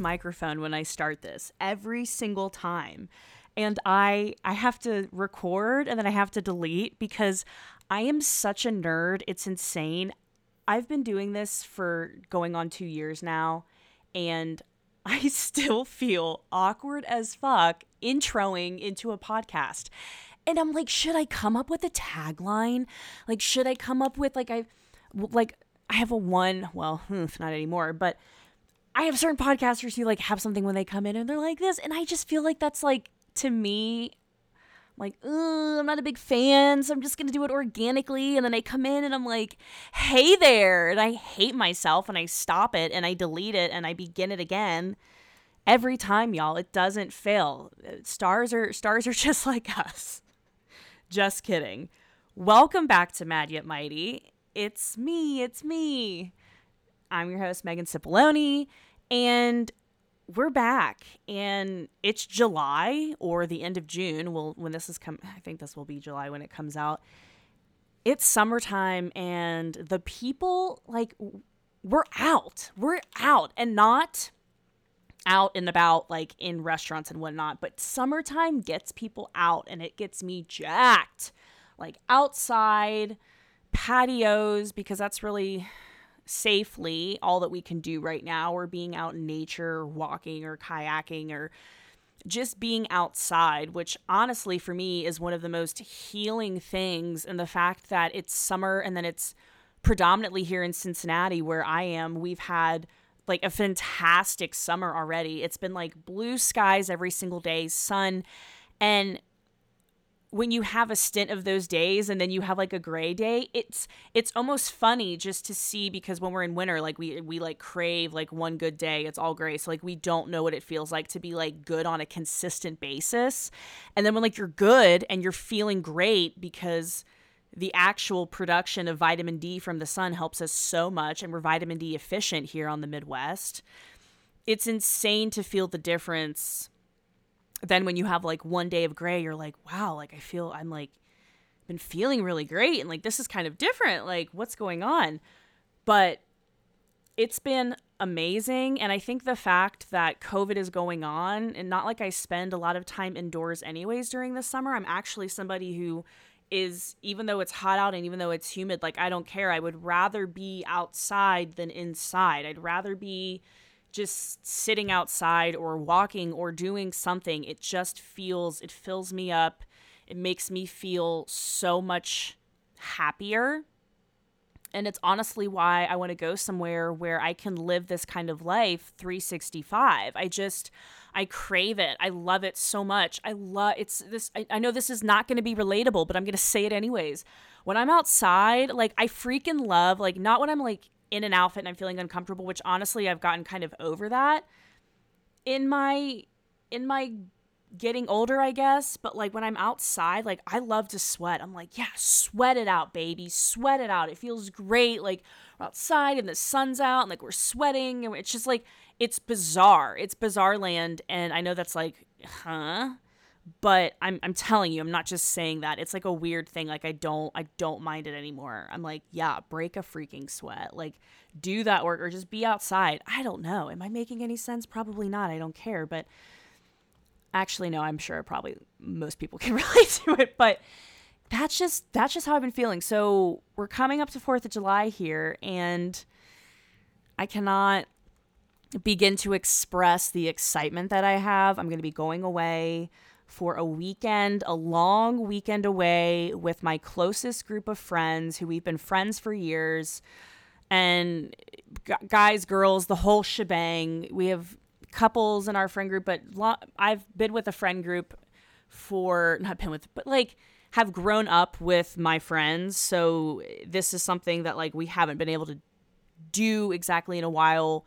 microphone when I start this every single time. And I I have to record and then I have to delete because I am such a nerd. It's insane. I've been doing this for going on 2 years now and I still feel awkward as fuck introing into a podcast. And I'm like, should I come up with a tagline? Like, should I come up with like I like I have a one, well, hmm, not anymore, but I have certain podcasters who like have something when they come in and they're like this, and I just feel like that's like to me, like, I'm not a big fan, so I'm just gonna do it organically. And then I come in and I'm like, hey there, and I hate myself and I stop it and I delete it and I begin it again. Every time, y'all, it doesn't fail. Stars are stars are just like us. Just kidding. Welcome back to Mad Yet Mighty. It's me, it's me. I'm your host, Megan Cipollone, and we're back. And it's July or the end of June. Well, when this is come, I think this will be July when it comes out. It's summertime, and the people like we're out. We're out, and not out and about like in restaurants and whatnot. But summertime gets people out, and it gets me jacked. Like outside patios because that's really safely. All that we can do right now or being out in nature walking or kayaking or just being outside which honestly for me is one of the most healing things. And the fact that it's summer and then it's predominantly here in Cincinnati where I am we've had like a fantastic summer already. It's been like blue skies every single day sun and when you have a stint of those days and then you have like a gray day it's it's almost funny just to see because when we're in winter like we we like crave like one good day it's all gray. So like we don't know what it feels like to be like good on a consistent basis. And then when like you're good and you're feeling great because the actual production of vitamin D from the sun helps us so much and we're vitamin D efficient here on the Midwest it's insane to feel the difference then when you have like one day of gray, you're like, wow, like I feel I'm like been feeling really great and like this is kind of different. Like what's going on? But it's been amazing and I think the fact that COVID is going on and not like I spend a lot of time indoors anyways during the summer. I'm actually somebody who is even though it's hot out and even though it's humid, like I don't care. I would rather be outside than inside. I'd rather be just sitting outside or walking or doing something, it just feels, it fills me up. It makes me feel so much happier. And it's honestly why I want to go somewhere where I can live this kind of life 365. I just, I crave it. I love it so much. I love it's this. I, I know this is not going to be relatable, but I'm going to say it anyways. When I'm outside, like, I freaking love, like, not when I'm like in an outfit and I'm feeling uncomfortable, which honestly I've gotten kind of over that in my in my getting older, I guess, but like when I'm outside, like I love to sweat. I'm like, yeah, sweat it out, baby. Sweat it out. It feels great. Like we're outside and the sun's out and like we're sweating and it's just like it's bizarre. It's bizarre land and I know that's like, huh? But I'm I'm telling you, I'm not just saying that. It's like a weird thing. Like I don't I don't mind it anymore. I'm like, yeah, break a freaking sweat. Like do that work or just be outside. I don't know. Am I making any sense? Probably not. I don't care, but actually no, I'm sure probably most people can relate to it, but that's just that's just how I've been feeling. So, we're coming up to 4th of July here and I cannot begin to express the excitement that I have. I'm going to be going away for a weekend, a long weekend away with my closest group of friends who we've been friends for years. And guys, girls, the whole shebang. We have couples in our friend group, but lo- I've been with a friend group for, not been with, but like, have grown up with my friends. So this is something that like we haven't been able to do exactly in a while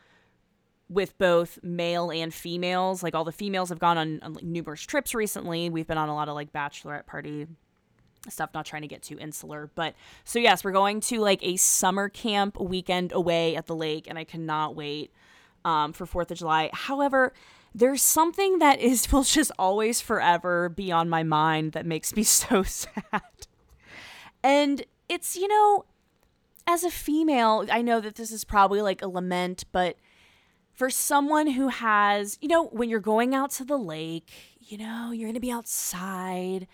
with both male and females. Like all the females have gone on, on like, numerous trips recently. We've been on a lot of like bachelorette party stuff, not trying to get too insular. But so, yes, we're going to like a summer camp weekend away at the lake, and I cannot wait um, for 4th of July. However, there's something that is will just always forever be on my mind that makes me so sad. And it's, you know, as a female, I know that this is probably like a lament, but for someone who has, you know, when you're going out to the lake, you know, you're going to be outside,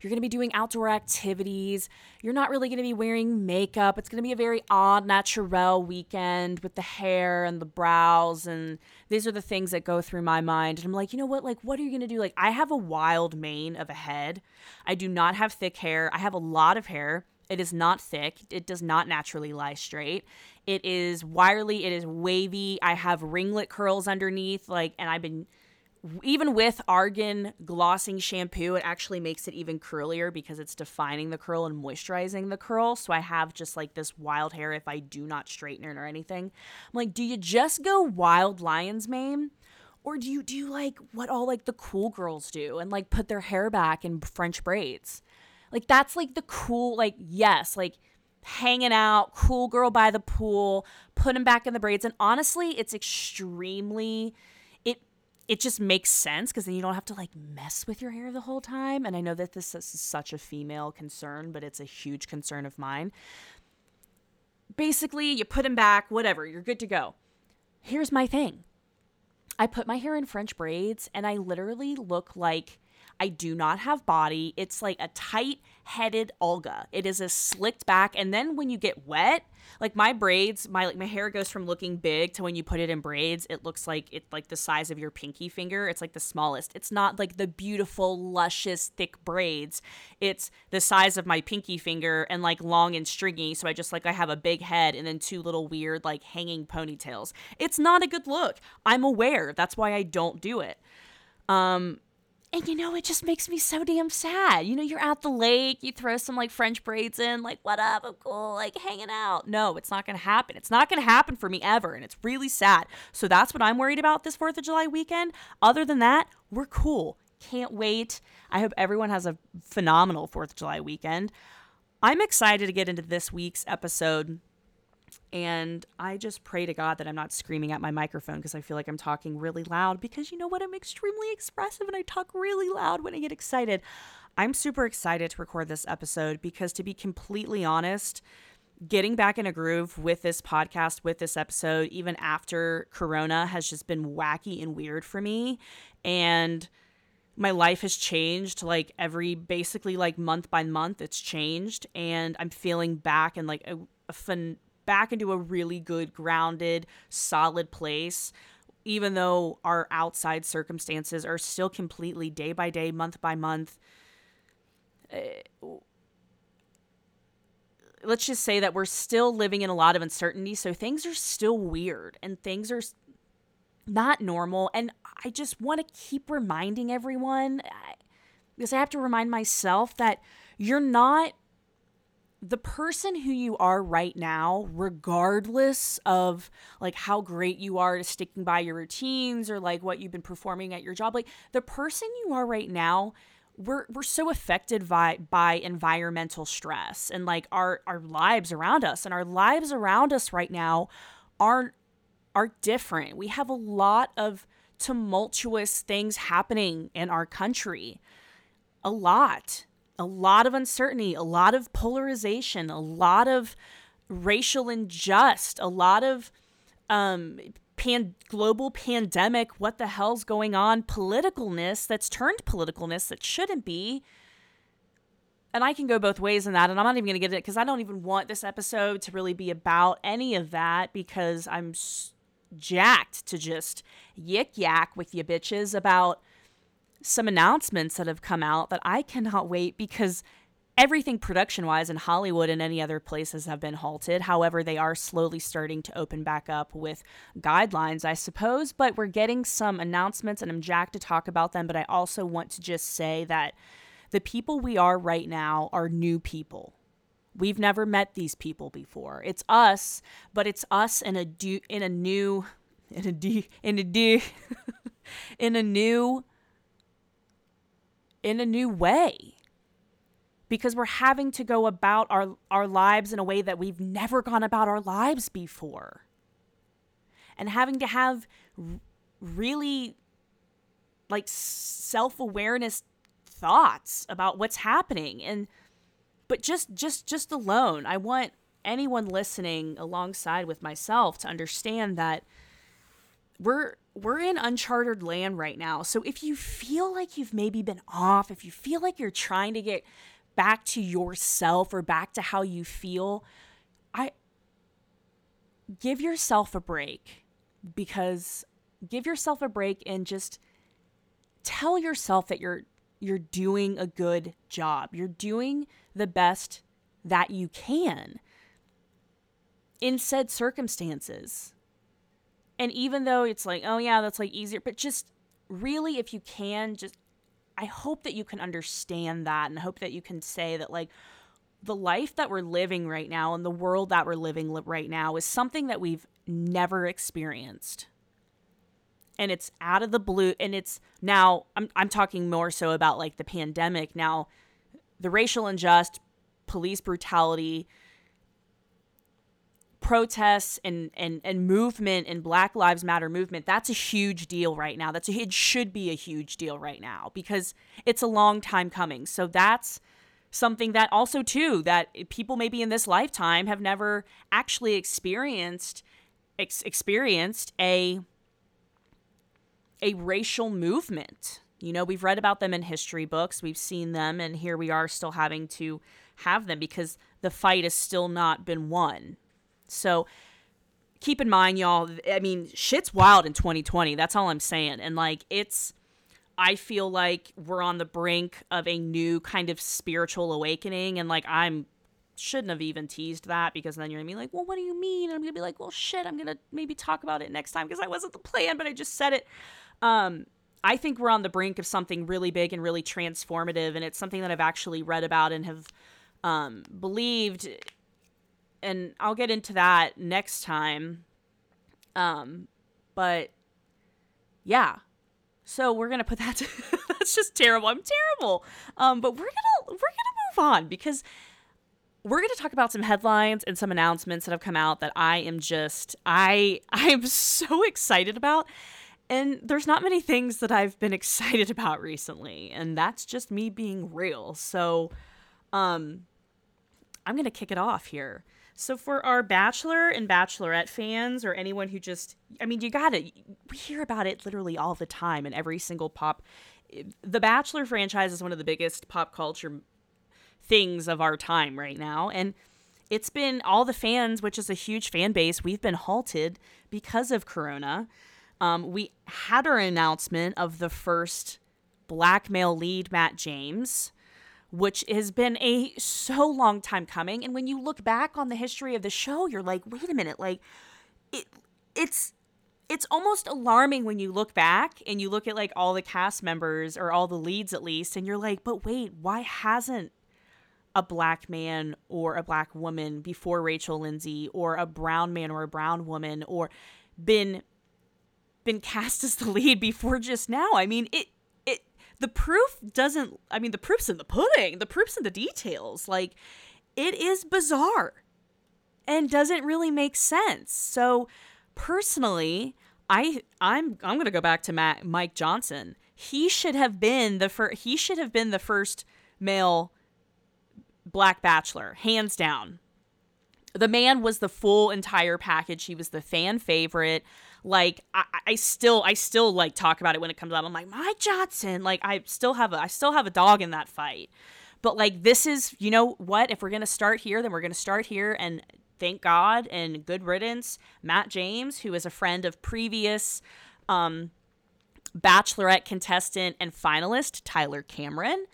you're going to be doing outdoor activities, you're not really going to be wearing makeup. It's going to be a very odd, natural weekend with the hair and the brows. And these are the things that go through my mind. And I'm like, you know what? Like, what are you going to do? Like, I have a wild mane of a head. I do not have thick hair. I have a lot of hair. It is not thick. It does not naturally lie straight. It is wirely. It is wavy. I have ringlet curls underneath. Like, and I've been even with argan glossing shampoo, it actually makes it even curlier because it's defining the curl and moisturizing the curl. So I have just like this wild hair if I do not straighten it or anything. I'm like, do you just go wild lion's mane? Or do you do like what all like the cool girls do and like put their hair back in French braids? Like that's like the cool, like, yes, like hanging out, cool girl by the pool, put back in the braids. And honestly, it's extremely it it just makes sense because then you don't have to like mess with your hair the whole time. And I know that this is such a female concern, but it's a huge concern of mine. Basically, you put them back, whatever, you're good to go. Here's my thing. I put my hair in French braids and I literally look like I do not have body. It's like a tight headed Olga. It is a slicked back. And then when you get wet, like my braids, my like my hair goes from looking big to when you put it in braids, it looks like it's like the size of your pinky finger. It's like the smallest. It's not like the beautiful, luscious, thick braids. It's the size of my pinky finger and like long and stringy. So I just like I have a big head and then two little weird like hanging ponytails. It's not a good look. I'm aware. That's why I don't do it. Um, and you know, it just makes me so damn sad. You know, you're at the lake, you throw some like French braids in, like, what up? I'm cool, like hanging out. No, it's not to happen. It's not to happen for me ever. And it's really sad. So that's what I'm worried about this 4th of July weekend. Other than that, we're cool. Can't wait. I hope everyone has a phenomenal 4th of July weekend. I'm excited to get into this week's episode and I just pray to God that I'm not screaming at my microphone because I feel like I'm talking really loud because you know what? I'm extremely expressive and I talk really loud when I get excited. I'm super excited to record this episode because, to be completely honest, getting back in a groove with this podcast, with this episode, even after Corona, has just been wacky and weird for me. And my life has changed like every basically like month by month it's changed and i'm feeling back in like a, a fun back into a really good, grounded, solid place, even though our outside circumstances are still completely day by day, month by month. Uh, let's just say that we're still living in a lot of uncertainty. So things are still weird and things are not normal. And I just want to keep reminding everyone, because I have to remind myself that you're not the person who you are right now regardless of like how great you are to sticking by your routines or like what you've been performing at your job like the person you are right now we're we're so affected by by environmental stress and like our our lives around us. And our lives around us right now aren't are different. We have a lot of tumultuous things happening in our country. A lot a lot of uncertainty, a lot of polarization, a lot of racial injustice, a lot of um, pan- global pandemic, what the hell's going on, politicalness that's turned politicalness that shouldn't be. And I can go both ways in that, and I'm not even going to get it because I don't even want this episode to really be about any of that because I'm s- jacked to just yik yak with you bitches about some announcements that have come out that I cannot wait because everything production wise in Hollywood and any other places have been halted. However, they are slowly starting to open back up with guidelines, I suppose. But we're getting some announcements, and I'm jacked to talk about them. But I also want to just say that the people we are right now are new people. We've never met these people before. It's us, but it's us in a du- in a new in a d in a d in a new in a new way because we're having to go about our, our lives in a way that we've never gone about our lives before. And having to have really like self awareness thoughts about what's happening. And, but just, just, just alone, I want anyone listening alongside with myself to understand that we're we're in uncharted land right now. So if you feel like you've maybe been off, if you feel like you're trying to get back to yourself or back to how you feel, I give yourself a break because give yourself a break and just tell yourself that you're you're doing a good job. You're doing the best that you can in said circumstances. And even though it's like, oh yeah, that's like easier, but just really if you can just I hope that you can understand that and hope that you can say that like the life that we're living right now and the world that we're living right now is something that we've never experienced. And it's out of the blue and it's now I'm I'm talking more so about like the pandemic now the racial unjust police brutality protests and, and, and movement and Black Lives Matter movement, that's a huge deal right now. That's a, it should be a huge deal right now because it's a long time coming. So that's something that also too that people maybe in this lifetime have never actually experienced ex- experienced a a racial movement. You know, we've read about them in history books, we've seen them, and here we are still having to have them because the fight has still not been won. So keep in mind, y'all, I mean, shit's wild in 2020. That's all I'm saying. And like, it's, I feel like we're on the brink of a new kind of spiritual awakening. And like, I'm, shouldn't have even teased that because then you're gonna be like, well, what do you mean? And I'm gonna be like, well, shit, I'm gonna maybe talk about it next time because I wasn't the plan, but I just said it. Um, I think we're on the brink of something really big and really transformative, and it's something that I've actually read about and have um, believed and I'll get into that next time. Um, but yeah, so we're gonna put that. To, that's just terrible. I'm terrible. Um, but we're gonna we're gonna move on because we're going to talk about some headlines and some announcements that have come out that I am just I I am so excited about. And there's not many things that I've been excited about recently, and that's just me being real. So um I'm going to kick it off here. So for our Bachelor and Bachelorette fans, or anyone who just, I mean, you gotta, we hear about it literally all the time in every single pop. The Bachelor franchise is one of the biggest pop culture things of our time right now, and it's been all the fans, which is a huge fan base. We've been halted because of Corona. Um, we had our announcement of the first black male lead, Matt James which has been a so long time coming. And when you look back on the history of the show, you're like, wait a minute, like it it's it's almost alarming when you look back and you look at like all the cast members or all the leads at least, and you're like, but wait, why hasn't a black man or a black woman before Rachel Lindsay or a brown man or a brown woman or been been cast as the lead before just now? I mean, it the proof doesn't I mean the proof's in the pudding. The proof's in the details. Like it is bizarre and doesn't really make sense. So personally, I I'm I'm going to go back to Matt, Mike Johnson. He should have been the first he should have been the first male black bachelor, hands down. The man was the full entire package. He was the fan favorite like I, I still I still like talk about it when it comes out. I'm like Mike Johnson. Like I still have a I still have a dog in that fight. But like this is you know what? If we're gonna start here, then we're gonna start here and thank God and good riddance. Matt James, who is a friend of previous um, Bachelorette contestant and finalist Tyler Cameron.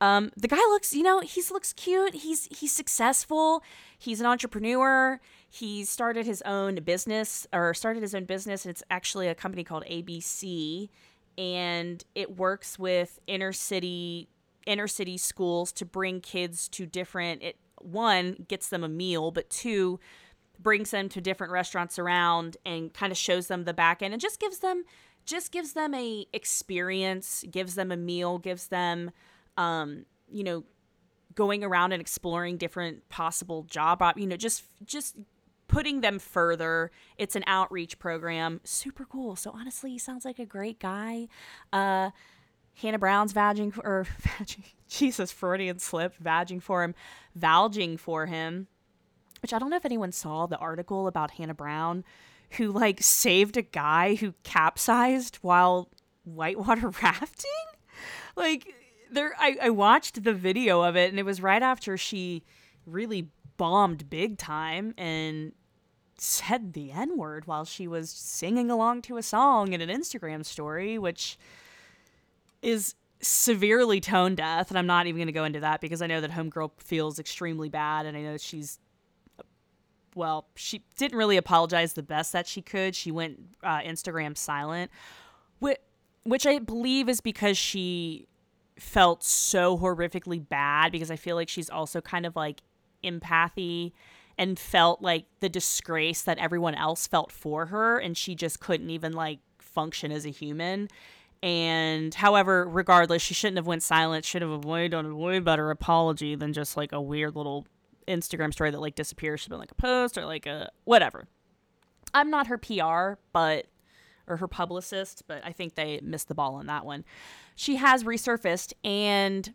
Um, the guy looks, you know, he looks cute. He's he's successful. He's an entrepreneur he started his own business or started his own business and it's actually a company called ABC and it works with inner city inner city schools to bring kids to different it one gets them a meal but two brings them to different restaurants around and kind of shows them the back end and just gives them just gives them a experience gives them a meal gives them um you know going around and exploring different possible job you know just just putting them further. It's an outreach program. Super cool. So honestly, he sounds like a great guy. Uh, Hannah Brown's vouching for, or vouching, Jesus, Freudian slip, vouching for him, vouching for him, which I don't know if anyone saw the article about Hannah Brown who like saved a guy who capsized while whitewater rafting. Like there I, I watched the video of it and it was right after she really bombed big time and said the N word while she was singing along to a song in an Instagram story, which is severely tone deaf. And I'm not even going to go into that because I know that Homegirl feels extremely bad. And I know she's, well, she didn't really apologize the best that she could. She went uh, Instagram silent, which, which I believe is because she felt so horrifically bad because I feel like she's also kind of like empathy and felt like the disgrace that everyone else felt for her and she just couldn't even like function as a human. And however regardless she shouldn't have went silent. Should have avoided a way better apology than just like a weird little instagram story that like disappears. Should have been like a post or like a whatever. I'm not her pr but or her publicist but i think they missed the ball on that one. She has resurfaced and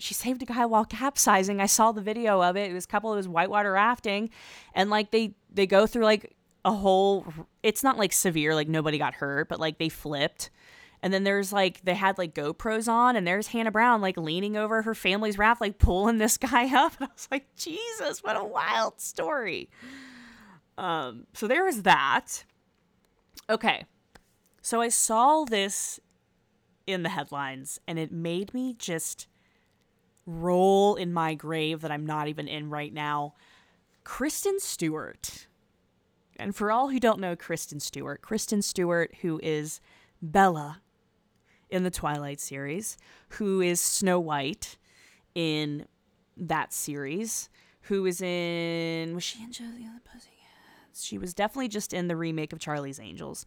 she saved a guy while capsizing. I saw the video of it. It was a couple of his whitewater rafting, and like they they go through like a whole. It's not like severe, like nobody got hurt, but like they flipped. And then there's like they had like GoPros on, and there's Hannah Brown like leaning over her family's raft, like pulling this guy up. And I was like, Jesus, what a wild story. Um, so there was that. Okay, so I saw this in the headlines, and it made me just roll in my grave that I'm not even in right now. Kristen Stewart. And for all who don't know Kristen Stewart, Kristen Stewart, who is Bella in the Twilight series, who is Snow White in that series, who is in was she in and the Pussycats? She was definitely just in the remake of Charlie's Angels.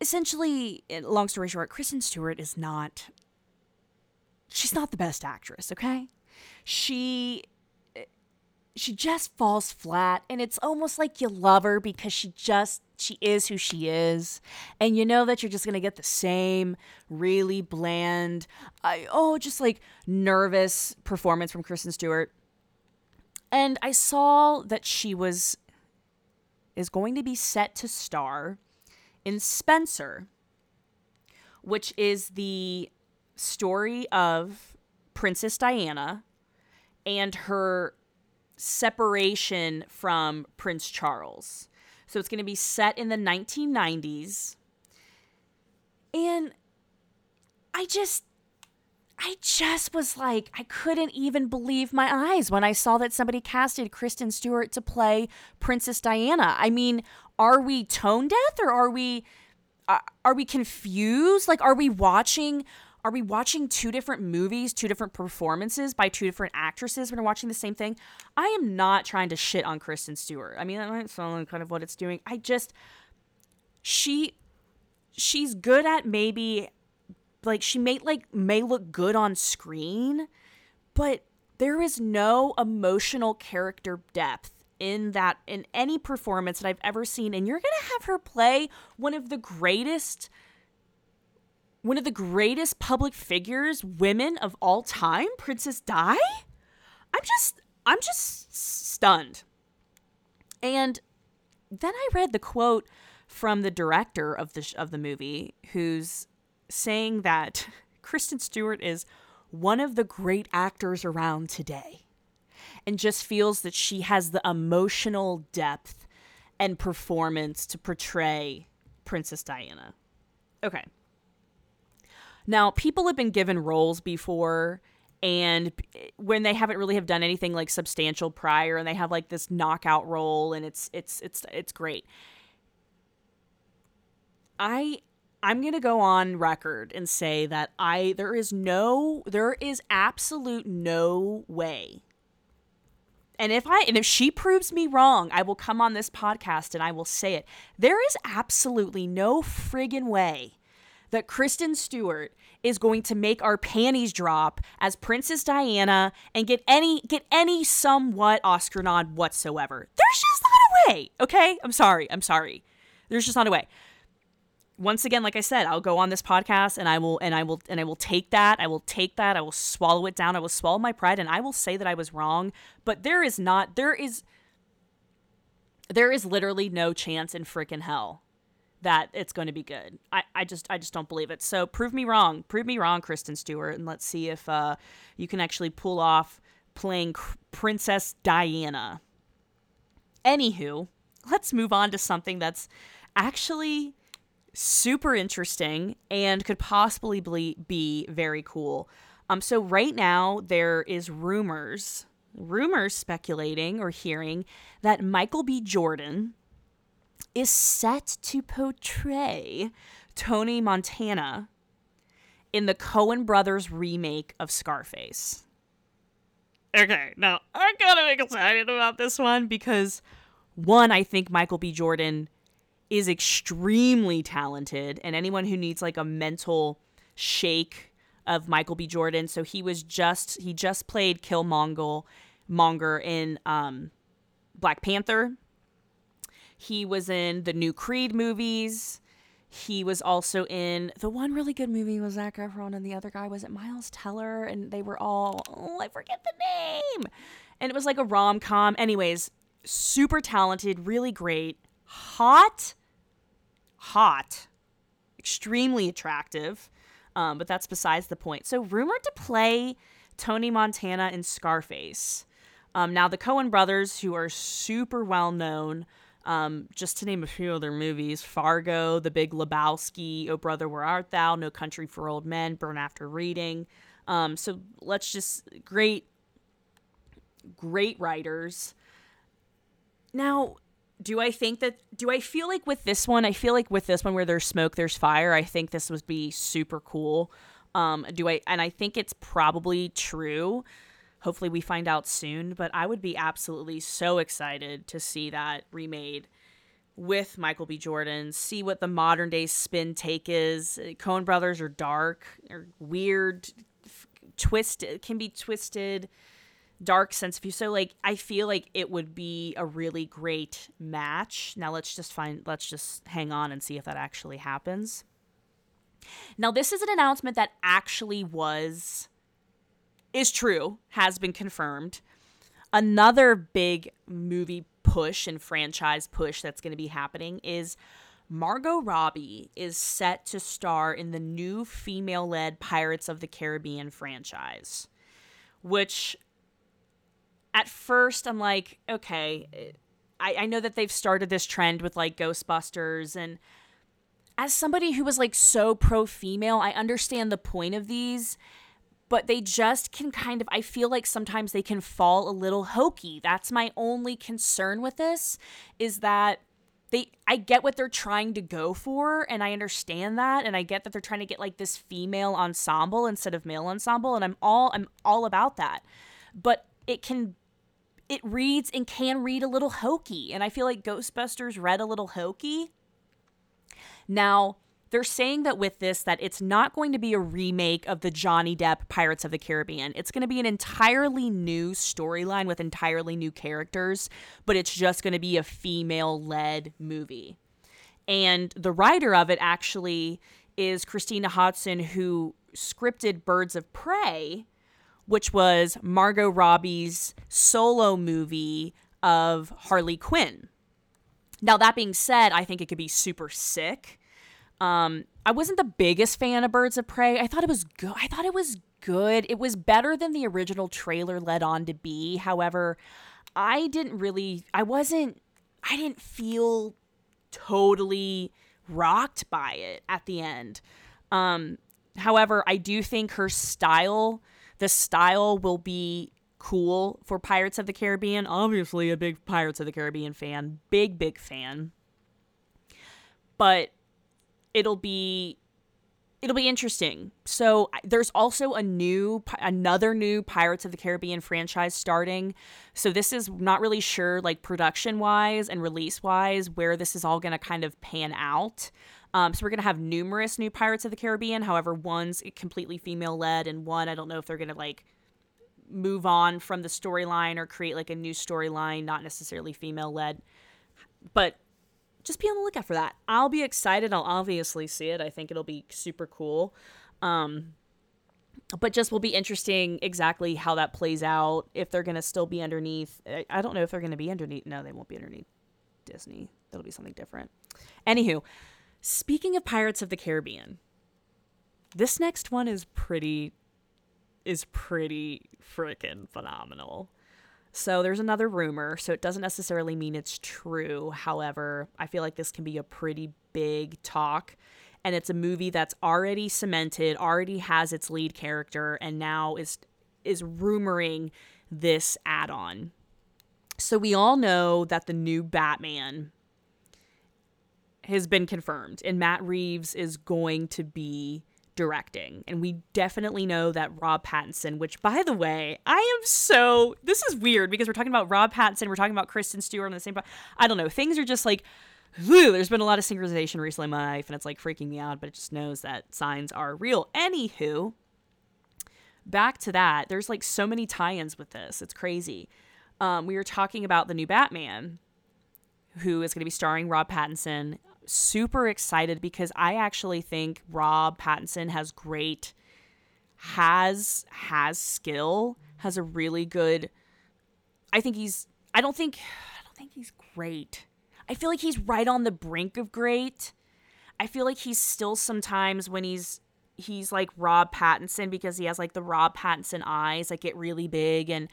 Essentially, eh, long story short, Kristen Stewart is not she's not the best actress, okay? She she just falls flat and it's almost like you love her because she just she is who she is and you know that you're just going to get the same really bland I, oh just like nervous performance from Kristen Stewart. And I saw that she was is going to be set to star in Spencer, which is the story of Princess Diana and her separation from Prince Charles. So it's going to be set in the 1990s. And I just I just was like, I couldn't even believe my eyes when I saw that somebody casted Kristen Stewart to play Princess Diana. I mean, are we tone deaf or are we uh, are we confused? Like, are we watching are we watching two different movies, two different performances by two different actresses when we're watching the same thing? I am not trying to shit on Kristen Stewart. I mean, that might sound like kind of what it's doing. I just she she's good at maybe like she may like may look good on screen, but there is no emotional character depth in that in any performance that I've ever seen and you're going to have her play one of the greatest one of the greatest public figures, women of all time, Princess Di? I'm just I'm just stunned. And then I read the quote from the director of the sh- of the movie who's saying that Kristen Stewart is one of the great actors around today and just feels that she has the emotional depth and performance to portray Princess Diana. Okay. Now, people have been given roles before and eh, when they haven't really have done anything like substantial prior and they have like this knockout role and it's it's it's it's great. I I'm going to go on record and say that I there is no there is absolute no way. And if I and if she proves me wrong, I will come on this podcast and I will say it. There is absolutely no friggin' way that Kristen Stewart is going to make our panties drop as Princess Diana and get any get any somewhat Oscar nod whatsoever. There's just not a way. Okay? I'm sorry. I'm sorry. There's just not a way. Once again, like I said, I'll go on this podcast and I will and I will and I will take that. I will take that. I will swallow it down. I will swallow my pride and I will say that I was wrong. But there is not there is there is literally no chance in freaking hell that it's going to be good. I, I just I just don't believe it. So prove me wrong. Prove me wrong, Kristen Stewart, and let's see if uh, you can actually pull off playing Princess Diana. Anywho, let's move on to something that's actually super interesting and could possibly be, be very cool. Um, so right now there is rumors, rumors speculating or hearing that Michael B. Jordan is set to portray Tony Montana in the Coen Brothers remake of Scarface. Okay, now I'm kind of excited about this one because one, I think Michael B. Jordan is extremely talented, and anyone who needs like a mental shake of Michael B. Jordan. So he was just he just played Killmonger Monger in um, Black Panther. He was in the new Creed movies. He was also in the one really good movie was Zac Efron, and the other guy was it Miles Teller, and they were all oh I forget the name, and it was like a rom com. Anyways, super talented, really great, hot, hot, extremely attractive, um, but that's besides the point. So rumored to play Tony Montana in Scarface. Um, now the Coen brothers, who are super well known um, just to name a few other movies Fargo, The Big Lebowski, Oh Brother, Where Art Thou, No Country for Old Men, Burn After Reading. Um, so let's just, great, great writers. Now, do I think that, do I feel like with this one, I feel like with this one where there's smoke, there's fire, I think this would be super cool. Um, do I, and I think it's probably true hopefully we find out soon but i would be absolutely so excited to see that remade with michael b. Jordan see what the modern day spin take is. Uh, Coen brothers are dark or weird twisted can be twisted dark sense of view so like i feel like it would be a really great match. Now let's just find let's just hang on and see if that actually happens. Now this is an announcement that actually was is true, has been confirmed. Another big movie push and franchise push that's going to be happening is Margot Robbie is set to star in the new female led Pirates of the Caribbean franchise, which at first I'm like, okay, I, I know that they've started this trend with like Ghostbusters and as somebody who was like so pro female, I understand the point of these but they just can kind of I feel like sometimes they can fall a little hokey. That's my only concern with this is that they I get what they're trying to go for and I understand that and I get that they're trying to get like this female ensemble instead of male ensemble and I'm all I'm all about that. But it can it reads and can read a little hokey and I feel like Ghostbusters read a little hokey. Now, they're saying that with this that it's not going to be a remake of the Johnny Depp Pirates of the Caribbean. It's going to be an entirely new storyline with entirely new characters, but it's just going to be a female-led movie. And the writer of it actually is Christina Hodson who scripted Birds of Prey, which was Margot Robbie's solo movie of Harley Quinn. Now, that being said, I think it could be super sick. Um, I wasn't the biggest fan of Birds of Prey. I thought it was good. I thought it was good. It was better than the original trailer led on to be. However, I didn't really I wasn't I didn't feel totally rocked by it at the end. Um, however, I do think her style, the style will be cool for Pirates of the Caribbean. Obviously, a big Pirates of the Caribbean fan, big big fan. But it'll be it'll be interesting. So there's also a new another new Pirates of the Caribbean franchise starting. So this is not really sure like production wise and release wise where this is all going to kind of pan out. Um, so we're going to have numerous new Pirates of the Caribbean. However, one's completely female led, and one I don't know if they're going to like move on from the storyline or create like a new storyline, not necessarily female led. But just be on the lookout for that. I'll be excited. I'll obviously see it. I think it'll be super cool. Um, but just will be interesting exactly how that plays out. If they're going to still be underneath. I don't know if they're going to be underneath. No, they won't be underneath Disney. That'll be something different. Anywho, speaking of Pirates of the Caribbean, this next one is pretty is pretty freaking phenomenal. So there's another rumor, so it doesn't necessarily mean it's true. However, I feel like this can be a pretty big talk and it's a movie that's already cemented, already has its lead character and now is is rumoring this add-on. So we all know that the new Batman has been confirmed and Matt Reeves is going to be directing. And we definitely know that Rob Pattinson, which by the way, I am so this is weird because we're talking about Rob Pattinson, we're talking about Kristen Stewart on the same I don't know. Things are just like whew, there's been a lot of synchronization recently in my life and it's like freaking me out, but it just knows that signs are real. Anywho, back to that, there's like so many tie-ins with this. It's crazy. Um, we were talking about the new Batman, who is going to be starring Rob Pattinson super excited because I actually think Rob Pattinson has great has has skill, has a really good I think he's I don't think I don't think he's great. I feel like he's right on the brink of great. I feel like he's still sometimes when he's he's like Rob Pattinson because he has like the Rob Pattinson eyes that get really big and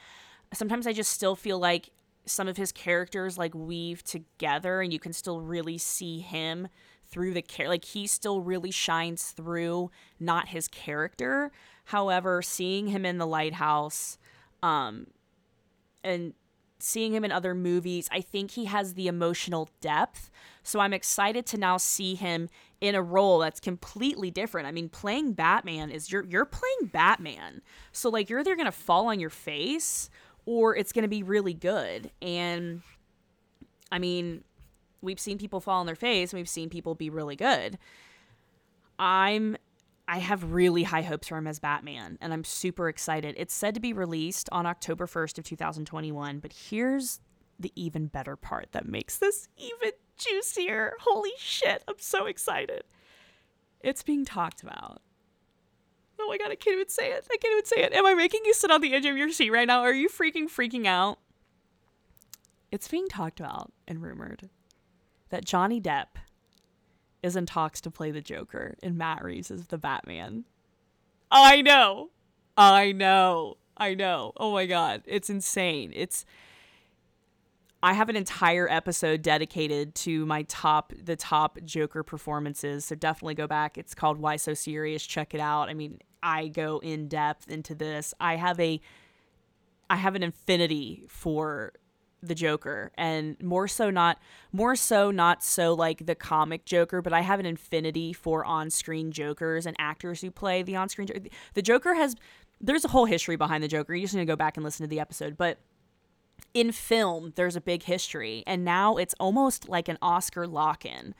sometimes I just still feel like some of his characters like weave together and you can still really see him through the care like he still really shines through not his character. However seeing him in the lighthouse um and seeing him in other movies i think he has the emotional depth. So i'm excited to now see him in a role that's completely different. I mean playing batman is you're you're playing batman. So like you're either gonna fall on your face or it's going to be really good. And I mean, we've seen people fall on their face and we've seen people be really good. I'm I have really high hopes for him as Batman and I'm super excited. It's said to be released on October 1st of 2021, but here's the even better part that makes this even juicier. Holy shit, I'm so excited. It's being talked about Oh my god, I can't even say it. I can't even say it. Am I making you sit on the edge of your seat right now? Are you freaking freaking out? It's being talked about and rumored that Johnny Depp is in talks to play the Joker and Matt Reeves is the Batman. I know. I know. I know. Oh my god, it's insane. It's I have an entire episode dedicated to my top the top Joker performances. So definitely go back. It's called Why So Serious. Check it out. I mean, I go in depth into this. I have a I have an infinity for the Joker and more so not more so not so like the comic Joker, but I have an infinity for on-screen Jokers and actors who play the on-screen Joker. The Joker has there's a whole history behind the Joker. You just need to go back and listen to the episode, but in film there's a big history and now it's almost like an Oscar lock-in.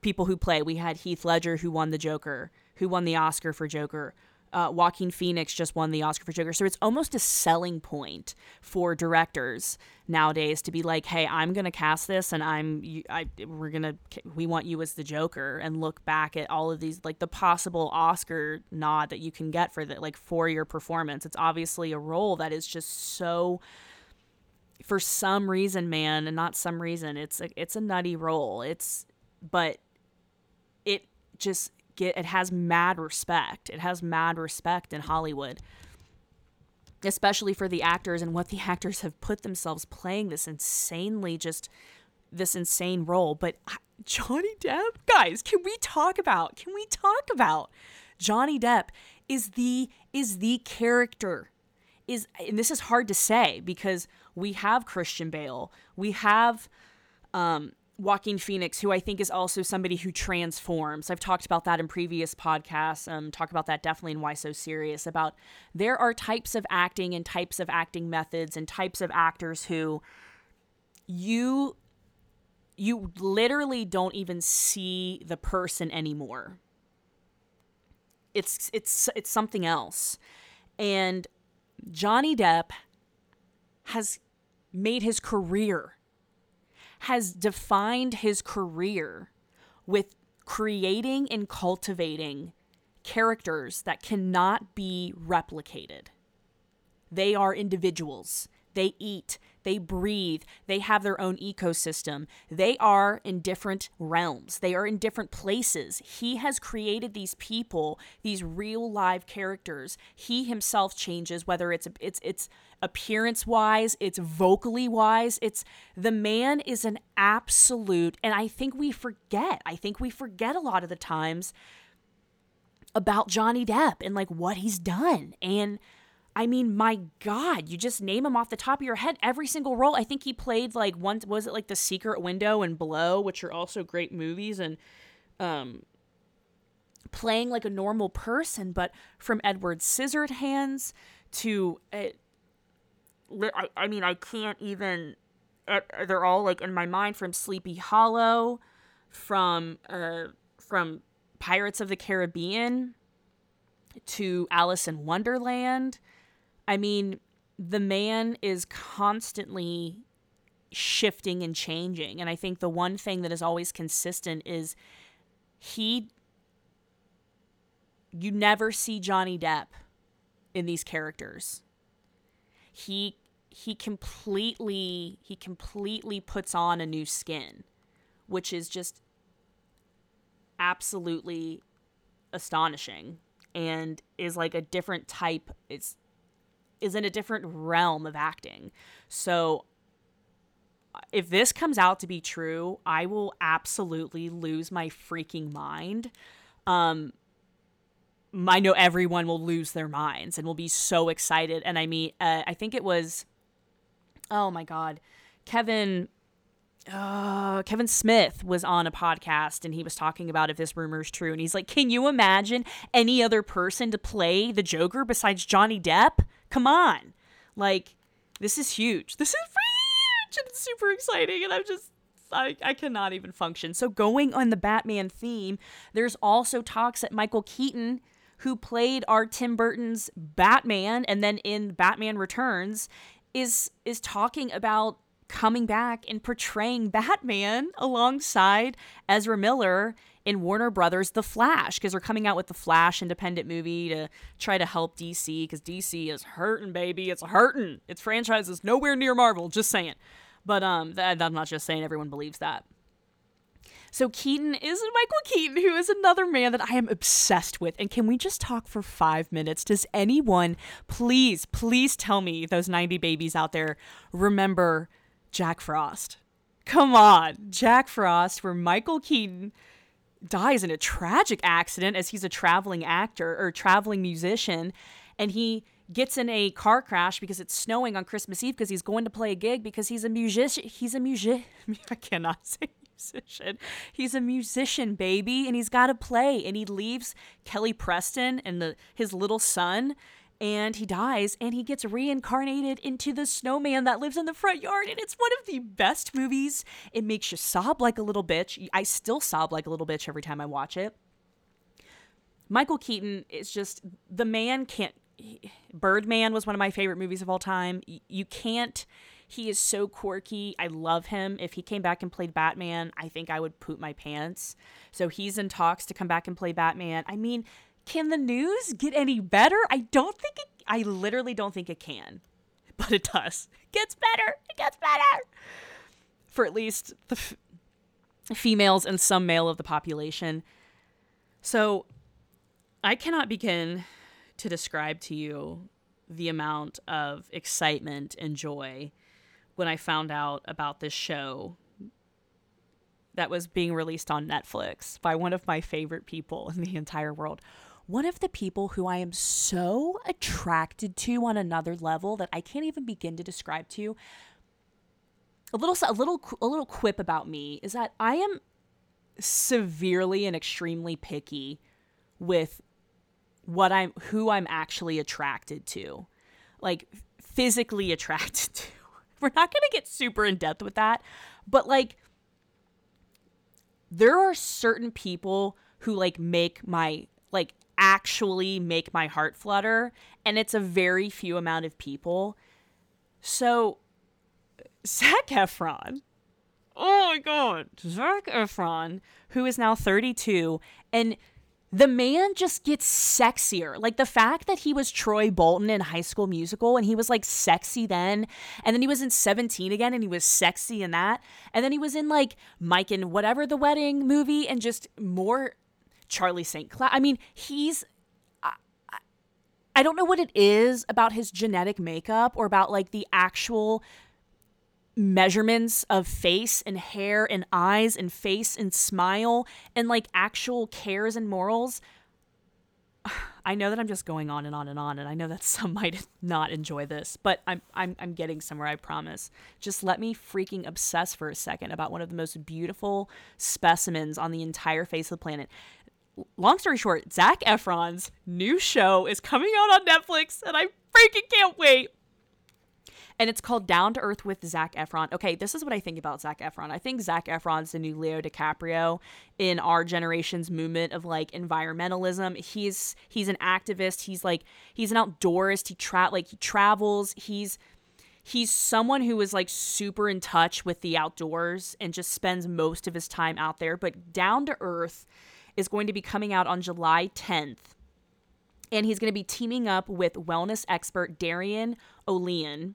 People who play, we had Heath Ledger who won the Joker, who won the Oscar for Joker uh, Joaquin Phoenix just won the Oscar for Joker. So it's almost a selling point for directors nowadays to be like, "Hey, I'm gonna cast this, and I'm, I, we're gonna, we want you as the Joker," and look back at all of these, like the possible Oscar nod that you can get for that, like for your performance. It's obviously a role that is just so. For some reason, man, and not some reason, it's a, it's a nutty role. It's, but it just get it has mad respect. It has mad respect in Hollywood. Especially for the actors and what the actors have put themselves playing this insanely just this insane role. But Johnny Depp, guys, can we talk about? Can we talk about Johnny Depp is the is the character is and this is hard to say because we have Christian Bale, we have um Joaquin Phoenix, who I think is also somebody who transforms. I've talked about that in previous podcasts. Um, talk about that definitely in Why So Serious. About there are types of acting and types of acting methods and types of actors who you you literally don't even see the person anymore. It's it's it's something else. And Johnny Depp has made his career has defined his career with creating and cultivating characters that cannot be replicated. They are individuals. they eat, they breathe, they have their own ecosystem. They are in different realms, they are in different places. He has created these people, these real live characters. He himself changes whether it's it's it's appearance wise, it's vocally wise. It's the man is an absolute and I think we forget. I think we forget a lot of the times about Johnny Depp and like what he's done. And I mean, my God, you just name him off the top of your head. Every single role. I think he played like once Was it like The Secret Window and Blow, which are also great movies, and um, playing like a normal person. But from Edward Scissorhands to, uh, I, I mean, I can't even. They're all like in my mind from Sleepy Hollow, from uh, from Pirates of the Caribbean to Alice in Wonderland I mean, the man is constantly shifting and changing. And I think the one thing that is always consistent is he you never see Johnny Depp in these characters. He he completely he completely puts on a new skin, which is just absolutely astonishing and is like a different type it's is in a different realm of acting. So if this comes out to be true, I will absolutely lose my freaking mind. Um I know everyone will lose their minds and will be so excited. And I mean, uh, I think it was, oh my God, Kevin uh, Kevin Smith was on a podcast and he was talking about if this rumor is true. And he's like, Can you imagine any other person to play the Joker besides Johnny Depp? Come on. Like, this is huge. This is huge and it's super exciting. And I'm just, I, I cannot even function. So, going on the Batman theme, there's also talks that Michael Keaton, who played our Tim Burton's Batman and then in Batman Returns, is is talking about coming back and portraying Batman alongside Ezra Miller in Warner Brothers The Flash because they're coming out with the Flash independent movie to try to help DC because DC is hurting, baby. It's hurting. Its franchise is nowhere near Marvel. Just saying. But um, that, I'm not just saying. Everyone believes that. So Keaton is Michael Keaton, who is another man that I am obsessed with. And can we just talk for five minutes? Does anyone, please, please tell me, those 90 babies out there, remember Jack Frost. Come on, Jack Frost, where Michael Keaton dies in a tragic accident as he's a traveling actor or traveling musician, and he gets in a car crash because it's snowing on Christmas Eve because he's going to play a gig because he's a musician. He's a musician. I cannot say musician. He's a musician, baby, and he's got to play. And he leaves Kelly Preston and the his little son and he dies and he gets reincarnated into the snowman that lives in the front yard and it's one of the best movies it makes you sob like a little bitch i still sob like a little bitch every time i watch it michael keaton is just the man can't birdman was one of my favorite movies of all time you can't he is so quirky i love him if he came back and played batman i think i would poop my pants so he's in talks to come back and play batman i mean can the news get any better? I don't think it, I literally don't think it can. But it does. It gets better. It gets better. For at least the f- females and some male of the population. So I cannot begin to describe to you the amount of excitement and joy when I found out about this show that was being released on Netflix by one of my favorite people in the entire world one of the people who I am so attracted to on another level that I can't even begin to describe to you. A little a little a little quip about me is that I am severely and extremely picky with what I'm who I'm actually attracted to. Like physically attracted to. We're not going to get super in depth with that, but like there are certain people who like make my like actually make my heart flutter and it's a very few amount of people. So Zac Efron oh my god Zac Efron who is now 32 and the man just gets sexier. Like the fact that he was Troy Bolton in High School Musical and he was like sexy then, and then he was in 17 again and he was sexy in that, and then he was in like Mike and whatever the wedding movie and just more Charlie St. Cloud. I mean, he's I don't know what it is about his genetic makeup or about like the actual measurements of face and hair and eyes and face and smile and like actual cares and morals. I know that I'm just going on and on and on, and I know that some might not enjoy this, but I'm I'm I'm getting somewhere, I promise. Just let me freaking obsess for a second about one of the most beautiful specimens on the entire face of the planet long story short, Zac Efron's new show is coming out on Netflix, and I freaking can't wait. And it's called Down to Earth with Zac Efron. Okay, this is what I think about Zac Efron. I think Zac Efron's the new Leo DiCaprio in our generation's movement of like environmentalism. He's he's an activist. He's like he's an outdoorist. He tra- like he travels. He's he's someone who is like super in touch with the outdoors and just spends most of his time out there. But down to earth is going to be coming out on July 10th. And he's going to be teaming up with wellness expert Darin Olien.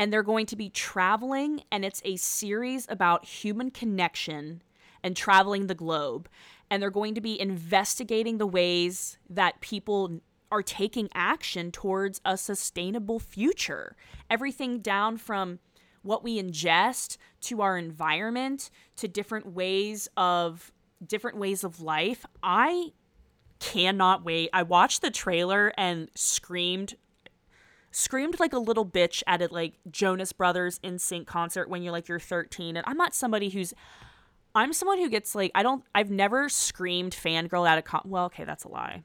And they're going to be traveling, and it's a series about human connection and traveling the globe. And they're going to be investigating the ways that people are taking action towards a sustainable future. Everything down from what we ingest to our environment to different ways of different ways of life. I cannot wait. I watched the trailer and screamed screamed like a little bitch at it like Jonas Brothers NSYNC concert when you're like you're 13 and I'm not somebody who's I'm someone who gets like I don't I've never screamed fangirl at a con well okay that's a lie.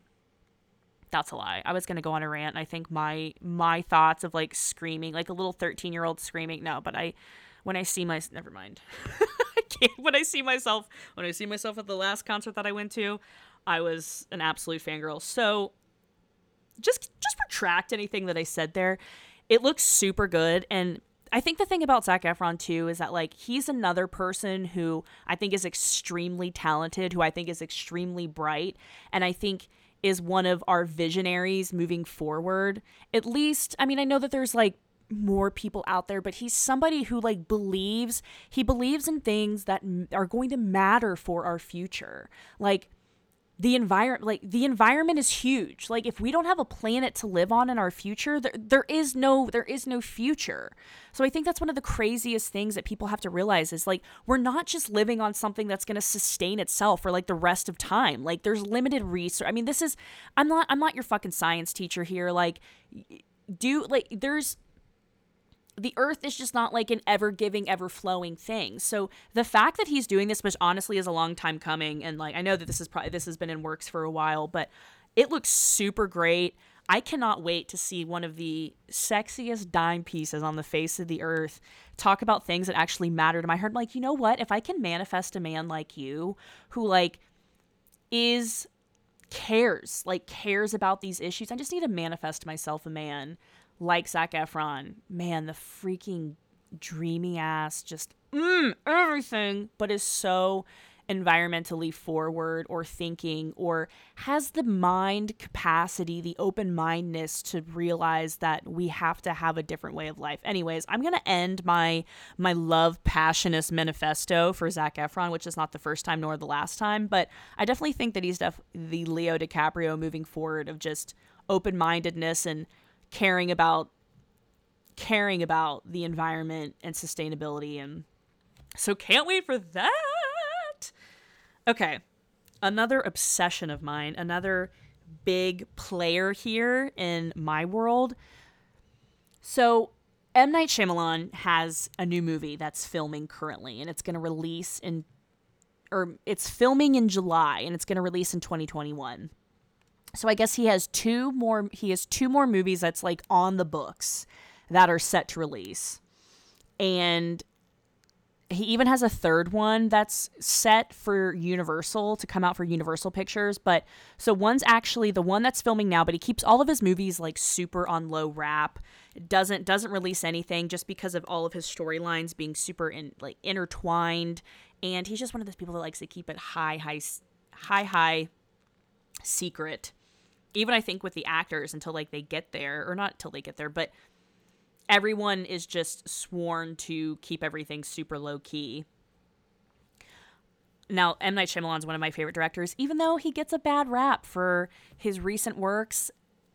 That's a lie. I was gonna go on a rant I think my my thoughts of like screaming like a little 13 year old screaming no but I when I see my never mind. I can't when I see myself when I see myself at the last concert that I went to, I was an absolute fangirl. So just just retract anything that I said there. It looks super good and I think the thing about Zac Efron too is that like he's another person who I think is extremely talented, who I think is extremely bright, and I think is one of our visionaries moving forward. At least, I mean, I know that there's like more people out there but he's somebody who like believes he believes in things that are going to matter for our future like the environment like the environment is huge. Like if we don't have a planet to live on in our future there, there is no there is no future. So i think that's one of the craziest things that people have to realize is like we're not just living on something that's going to sustain itself for like the rest of time. Like there's limited research i mean this is i'm not i'm not your fucking science teacher here. Like do like there's the earth is just not like an ever giving ever flowing thing. So the fact that he's doing this which honestly is a long time coming and like i know that this is probably this has been in works for a while but it looks super great. I cannot wait to see one of the sexiest dime pieces on the face of the earth talk about things that actually matter to my heart. Like you know what? If i can manifest a man like you who like is cares like cares about these issues i just need to manifest myself a man like Zac Efron, man, the freaking dreamy ass, just mm, everything, but is so environmentally forward or thinking or has the mind capacity, the open mindedness to realize that we have to have a different way of life. Anyways, I'm gonna end my my love passionist manifesto for Zac Efron, which is not the first time nor the last time, but I definitely think that he's def- the Leo DiCaprio moving forward of just open mindedness and caring about caring about the environment and sustainability and so can't wait for that. Okay. Another obsession of mine, another big player here in my world. So M Night Shyamalan has a new movie that's filming currently and it's going to release in or it's filming in July and it's going to release in 2021. So I guess he has two more he has two more movies that's like on the books that are set to release. And he even has a third one that's set for Universal to come out for Universal Pictures. But so one's actually the one that's filming now, but he keeps all of his movies like super on low wrap. Doesn't doesn't release anything just because of all of his storylines being super in like intertwined. And he's just one of those people that likes to keep it high, high, high, high secret. Even I think with the actors until like they get there, or not until they get there, but everyone is just sworn to keep everything super low key. Now, M. Night Shyamalan is one of my favorite directors, even though he gets a bad rap for his recent works.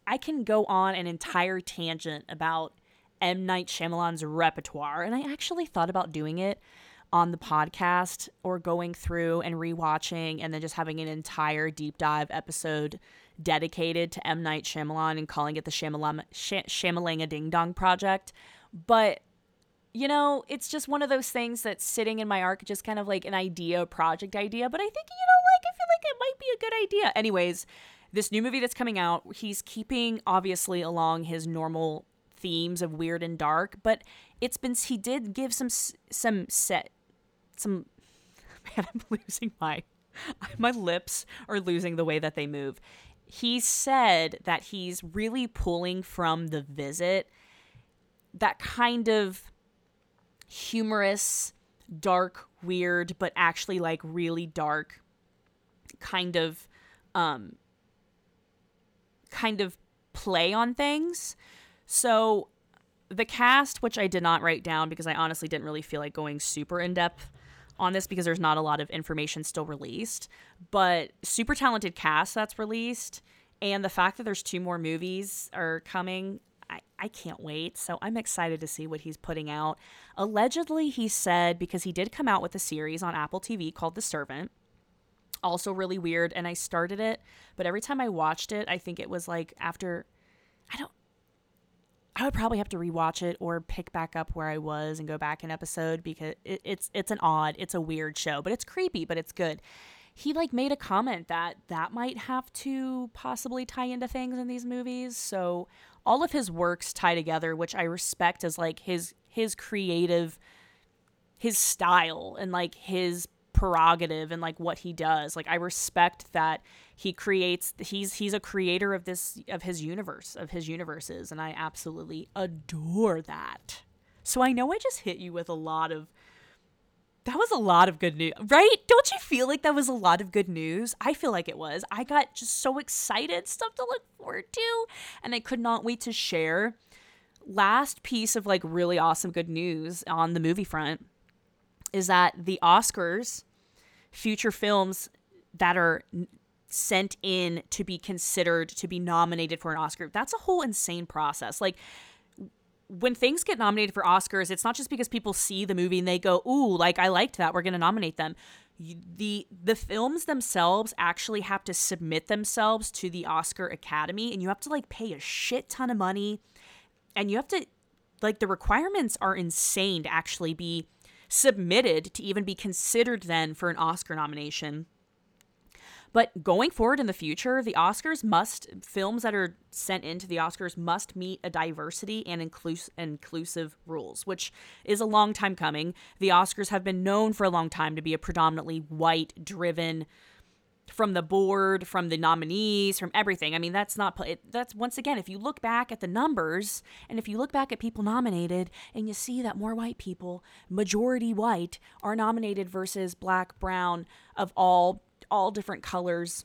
I can go on an entire tangent about M. Night Shyamalan's repertoire, and I actually thought about doing it on the podcast or going through and rewatching and then just having an entire deep dive episode dedicated to M. Night Shyamalan and calling it the Shyamalan, Sh- Shyamalanga Ding Dong Project. But you know, it's just one of those things that's sitting in my arc, just kind of like an idea, project idea. But I think, you know, like, I feel like it might be a good idea. Anyways, this new movie that's coming out, he's keeping obviously along his normal themes of weird and dark, but it's been, he did give some, some set, some, man, I'm losing my, my lips are losing the way that they move. He said that he's really pulling from the visit that kind of humorous, dark, weird, but actually like really dark kind of um kind of play on things. So the cast, which I did not write down because I honestly didn't really feel like going super in depth on this because there's not a lot of information still released, but super talented cast that's released and the fact that there's two more movies are coming I, I can't wait. So I'm excited to see what he's putting out. Allegedly, he said, because he did come out with a series on Apple TV called The Servant. Also, really weird. And I started it, but every time I watched it, I think it was like after, I don't, I would probably have to rewatch it or pick back up where I was and go back an episode because it, it's it's an odd, it's a weird show, but it's creepy, but it's good. He like made a comment that that might have to possibly tie into things in these movies. So all of his works tie together, which I respect as like his his creative his style and like his prerogative and like what he does. Like I respect that he creates he's he's a creator of this of his universe, of his universes and I absolutely adore that. So I know I just hit you with a lot of that was a lot of good news, right? Don't you feel like that was a lot of good news? I feel like it was. I got just so excited, stuff to look forward to, and I could not wait to share. Last piece of like really awesome good news on the movie front is that the Oscars, future films that are sent in to be considered to be nominated for an Oscar, that's a whole insane process. Like, when things get nominated for Oscars, it's not just because people see the movie and they go, "Ooh, like I liked that. We're going to nominate them." the the films themselves actually have to submit themselves to the Oscar Academy and you have to like pay a shit ton of money and you have to like the requirements are insane to actually be submitted to even be considered then for an Oscar nomination. But going forward in the future, the Oscars must, films that are sent into the Oscars must meet a diversity and inclus- inclusive rules, which is a long time coming. The Oscars have been known for a long time to be a predominantly white driven from the board, from the nominees, from everything. I mean, that's not that's once again, if you look back at the numbers and if you look back at people nominated and you see that more white people, majority white, are nominated versus black, brown of all all different colors,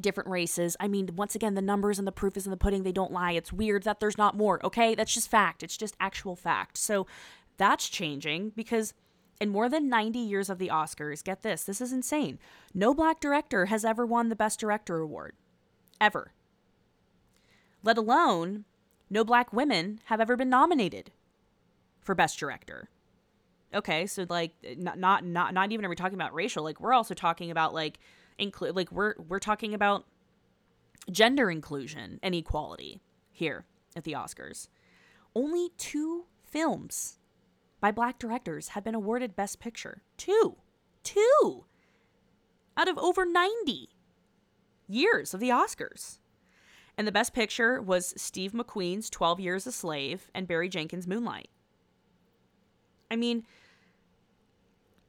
different races. I mean, once again, the numbers and the proof is in the pudding. They don't lie. It's weird that there's not more, okay? That's just fact. It's just actual fact. So that's changing because in more than 90 years of the Oscars, get this, this is insane. No black director has ever won the Best Director award. Ever. Let alone, no black women have ever been nominated for Best Director okay so like not not not not even are we talking about racial like we're also talking about like include like we're we're talking about gender inclusion and equality here at the Oscars only two films by black directors have been awarded best picture two two out of over 90 years of the Oscars and the best picture was Steve McQueen's 12 Years a Slave and Barry Jenkins' Moonlight. I mean,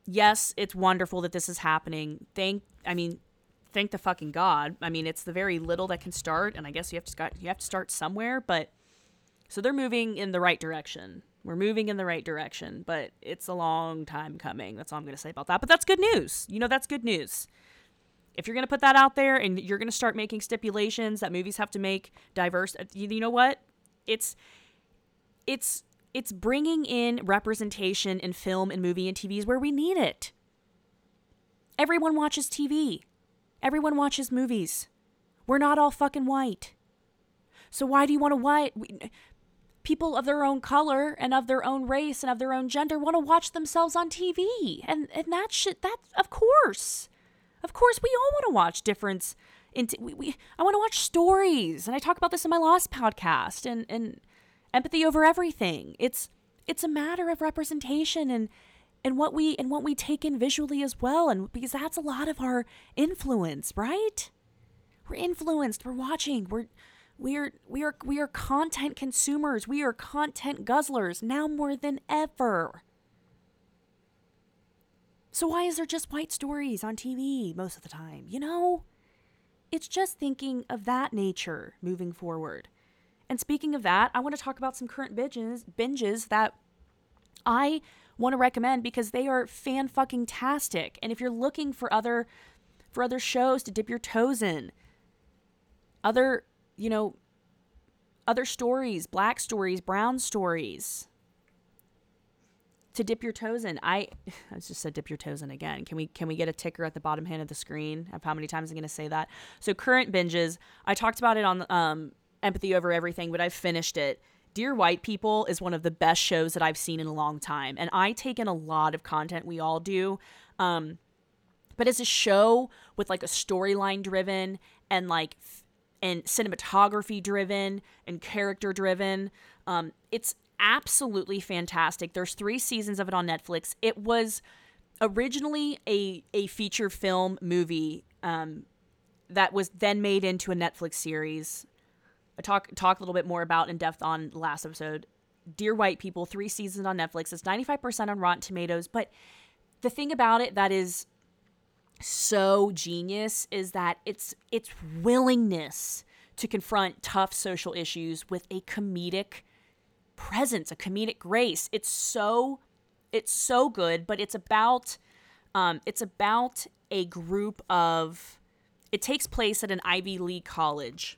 yes, it's wonderful that this is happening. Thank, I mean, thank the fucking god. I mean, it's the very little that can start, and I guess you have to start, you have to start somewhere. But so they're moving in the right direction. We're moving in the right direction, but it's a long time coming. That's all I'm going to say about that. But that's good news. You know, that's good news. if you're going to put that out there and you're going to start making stipulations that movies have to make diverse, uh, you, know what? It's it's it's bringing in representation in film and movie and TVs where we need it. Everyone watches TV. Everyone watches movies. We're not all fucking white. So why do you want to white people of their own color and of their own race and of their own gender want to watch themselves on TV? And and that shit that of course. Of course we all want to watch difference we, we I want to watch stories. And I talk about this in my last podcast and and empathy over everything. It's it's a matter of representation and and what we and what we take in visually as well and because that's a lot of our influence, right? We're influenced, we're watching, we're we are we are we are content consumers. We are content guzzlers now more than ever. So why is there just white stories on TV most of the time? You know? It's just thinking of that nature moving forward. And speaking of that, I want to talk about some current binges binges that I want to recommend because they are fan fucking tastic. And if you're looking for other for other shows to dip your toes in, other you know, other stories, black stories, brown stories to dip your toes in. I I just said dip your toes in again. Can we can we get a ticker at the bottom hand of the screen of how many times I'm going to say that? So current binges. I talked about it on um, empathy over everything, but I've finished it. Dear White People is one of the best shows that I've seen in a long time, and I take in a lot of content. We all do. Um, but as a show with like a storyline driven and like and cinematography driven and character driven. Um, it's absolutely fantastic. There's three seasons of it on Netflix. It was originally a a feature film movie um, that was then made into a Netflix series. I talk talk a little bit more about in depth on the last episode. Dear White People, three seasons on Netflix. It's 95% on Rotten Tomatoes. But the thing about it that is so genius is that it's its willingness to confront tough social issues with a comedic presence, a comedic grace. It's so it's so good, but it's about um, it's about a group of it takes place at an Ivy League college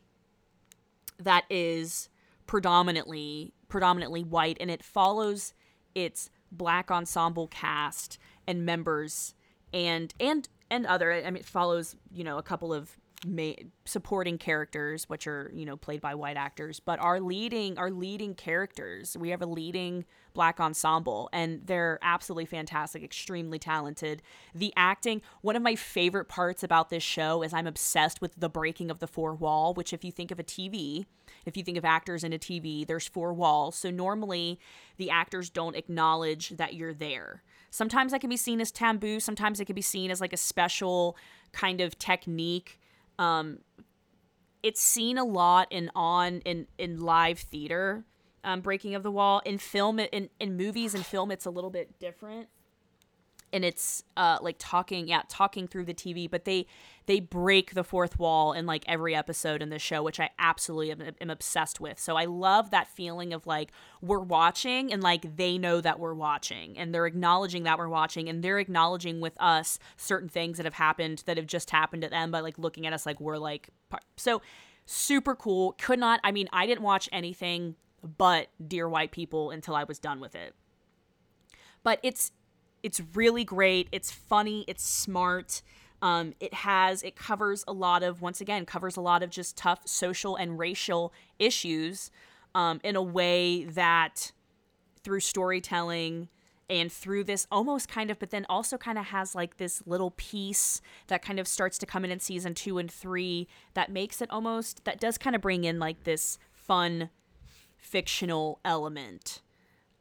that is predominantly predominantly white and it follows its black ensemble cast and members and and and other. I mean, it follows you know a couple of ma- supporting characters, which are you know played by white actors, but our leading our leading characters. We have a leading black ensemble, and they're absolutely fantastic, extremely talented. The acting. One of my favorite parts about this show is I'm obsessed with the breaking of the four wall. Which, if you think of a TV, if you think of actors in a TV, there's four walls. So normally the actors don't acknowledge that you're there. Sometimes that can be seen as taboo. Sometimes it can be seen as like a special kind of technique. Um, it's seen a lot in on in in live theater, um, breaking of the wall. In film, in in movies and film, it's a little bit different and it's uh like talking yeah talking through the tv but they they break the fourth wall in like every episode in the show which i absolutely am, am, obsessed with. So i love that feeling of like we're watching and like they know that we're watching and they're acknowledging that we're watching and they're acknowledging with us certain things that have happened that have just happened to them by like looking at us like we're like so super cool. Could not i mean i didn't watch anything but dear white people until i was done with it. But it's it's really great. It's funny. It's smart. Um, it has it covers a lot of once again covers a lot of just tough social and racial issues um, in a way that through storytelling and through this almost kind of but then also kind of has like this little piece that kind of starts to come in in season two and three that makes it almost that does kind of bring in like this fun fictional element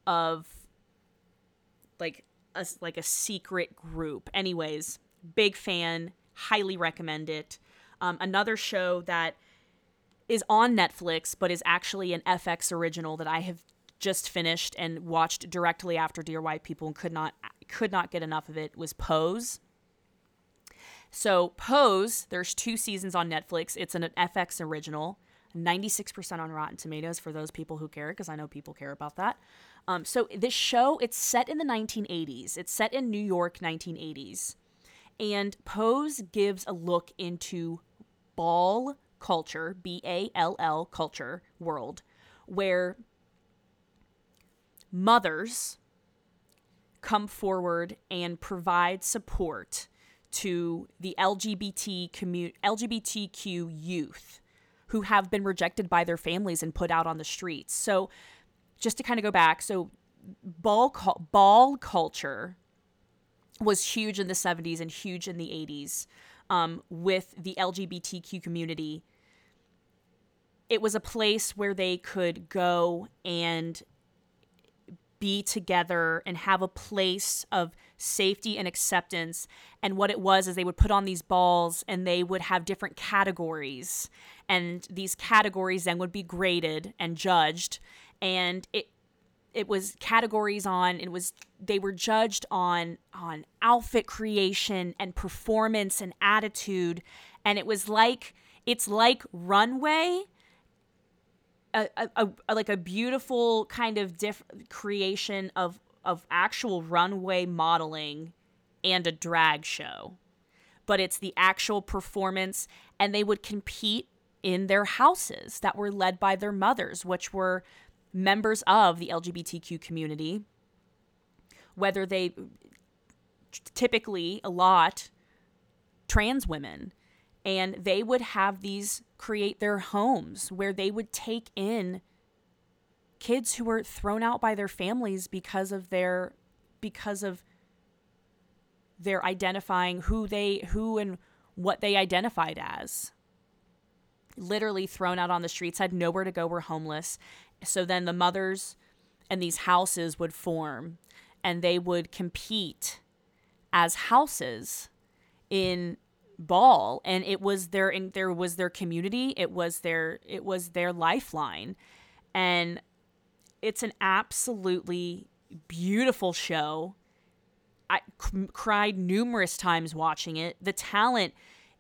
of like a, like a secret group. Anyways, big fan, highly recommend it. Um, another show that is on Netflix but is actually an FX original that I have just finished and watched directly after Dear White People and could not could not get enough of it was Pose. So Pose, there's two seasons on Netflix. It's an FX original. 96% on Rotten Tomatoes for those people who care, because I know people care about that. Um, so this show, it's set in the 1980s. It's set in New York, 1980s. And Pose gives a look into ball culture, B A L L culture world, where mothers come forward and provide support to the LGBT commu- LGBTQ youth who have been rejected by their families and put out on the streets. So, just to kind of go back, so ball ball culture was huge in the 70s and huge in the 80s um, with the LGBTQ community. It was a place where they could go and be together and have a place of safety and acceptance. And what it was is they would put on these balls and they would have different categories. And these categories then would be graded and judged. And it it was categories on it was they were judged on on outfit creation and performance and attitude. And it was like it's like runway a, a, a, like a beautiful kind of diff- creation of of actual runway modeling and a drag show. But it's the actual performance and they would compete in their houses that were led by their mothers which were members of the LGBTQ community whether they typically a lot trans women and they would have these create their homes where they would take in kids who were thrown out by their families because of their because of their identifying who they who and what they identified as. Literally thrown out on the streets had nowhere to go were homeless so then the mothers and these houses would form and they would compete as houses in ball. And it was their in there was their community it was their it was their lifeline. And it's an absolutely beautiful show. I c- cried numerous times watching it. The talent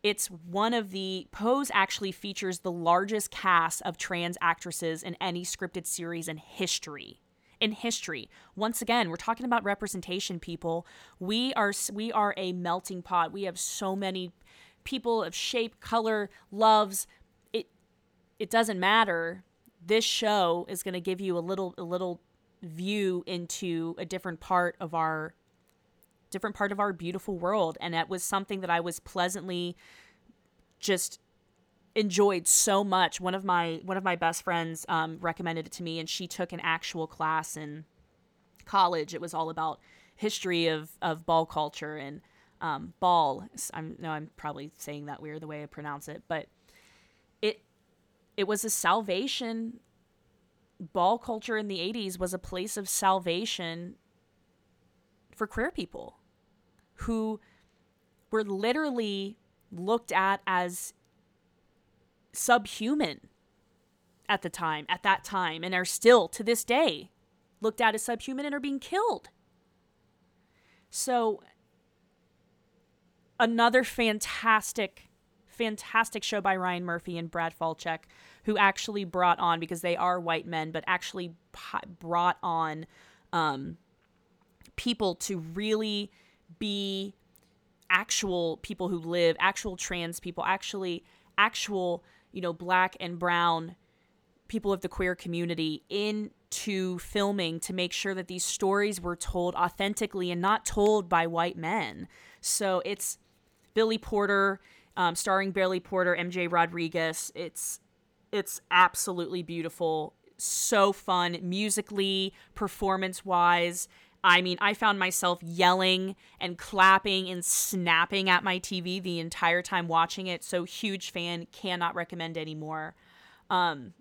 it's one of the pose actually features the largest cast of trans actresses in any scripted series in history in history. Once again, we're talking about representation people. We are we are a melting pot. We have so many people of shape, color, loves. It it doesn't matter. This show is going to give you a little a little view into a different part of our different part of our beautiful world and that was something that I was pleasantly just enjoyed so much. One of my one of my best friends um, recommended it to me, and she took an actual class in college. It was all about history of of ball culture and um, ball. I'm no, I'm probably saying that weird the way I pronounce it, but it it was a salvation. Ball culture in the '80s was a place of salvation for queer people who were literally looked at as subhuman at the time, at that time, and are still to this day looked at as subhuman and are being killed. So another fantastic, fantastic show by Ryan Murphy and Brad Falchuk, who actually brought on, because they are white men, but actually brought on um, people to really be actual people who live, actual trans people, actually, actual, you know, black and brown people of the queer community into filming to make sure that these stories were told authentically and not told by white men. So it's Billy Porter, um, starring Billy Porter, MJ Rodriguez. It's it's absolutely beautiful, so fun musically, performance wise. I mean, I found myself yelling and clapping and snapping at my TV the entire time watching it. So huge fan, cannot recommend anymore. Um,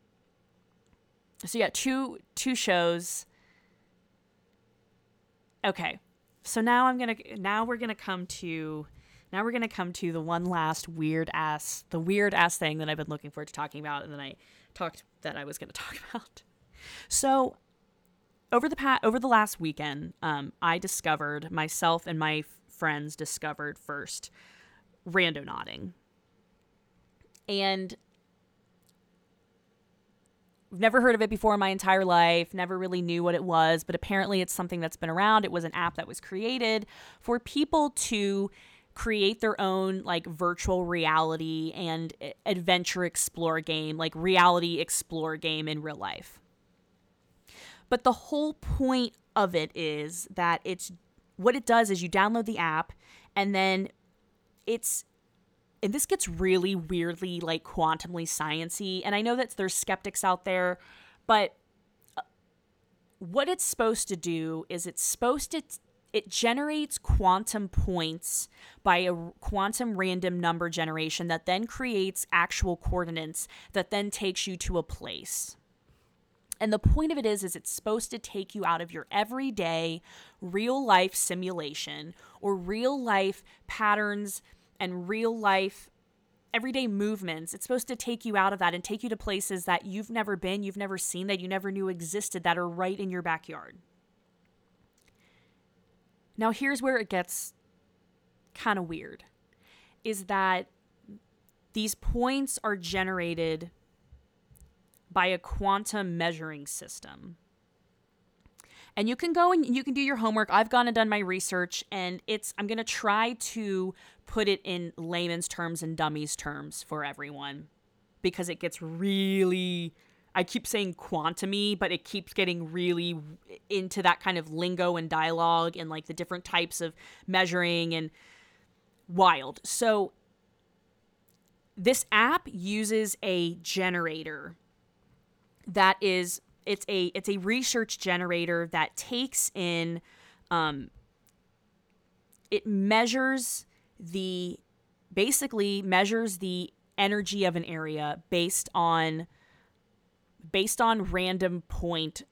so yeah, two two shows. Okay, so now I'm gonna now we're gonna come to now we're gonna come to the one last weird ass the weird ass thing that I've been looking forward to talking about, and then I talked that I was gonna talk about. So over the past over the last weekend, um, I discovered myself and my f- friends discovered first Randonauting, and never heard of it before in my entire life, never really knew what it was, but apparently it's something that's been around. It was an app that was created for people to create their own like virtual reality and adventure explore game, like reality explore game in real life. But the whole point of it is that it's what it does is you download the app and then it's and this gets really weirdly like quantumly sciency and I know that there's skeptics out there, but uh, what it's supposed to do is it's supposed to it generates quantum points by a quantum random number generation that then creates actual coordinates that then takes you to a place. And the point of it is is it's supposed to take you out of your everyday real life simulation or real life patterns and real life everyday movements. It's supposed to take you out of that and take you to places that you've never been, you've never seen, that you never knew existed that are right in your backyard. Now, here's where it gets kind of weird is that these points are generated by a quantum measuring system. And you can go and you can do your homework. I've gone and done my research, and it's, I'm to try to put it in layman's terms and dummies terms for everyone because it gets really I keep saying quantumy, but it keeps getting really into that kind of lingo and dialogue and like the different types of measuring and wild. So this app uses a generator that is it's a it's a research generator that takes in um it measures the basically measures the energy of an area based on based on random point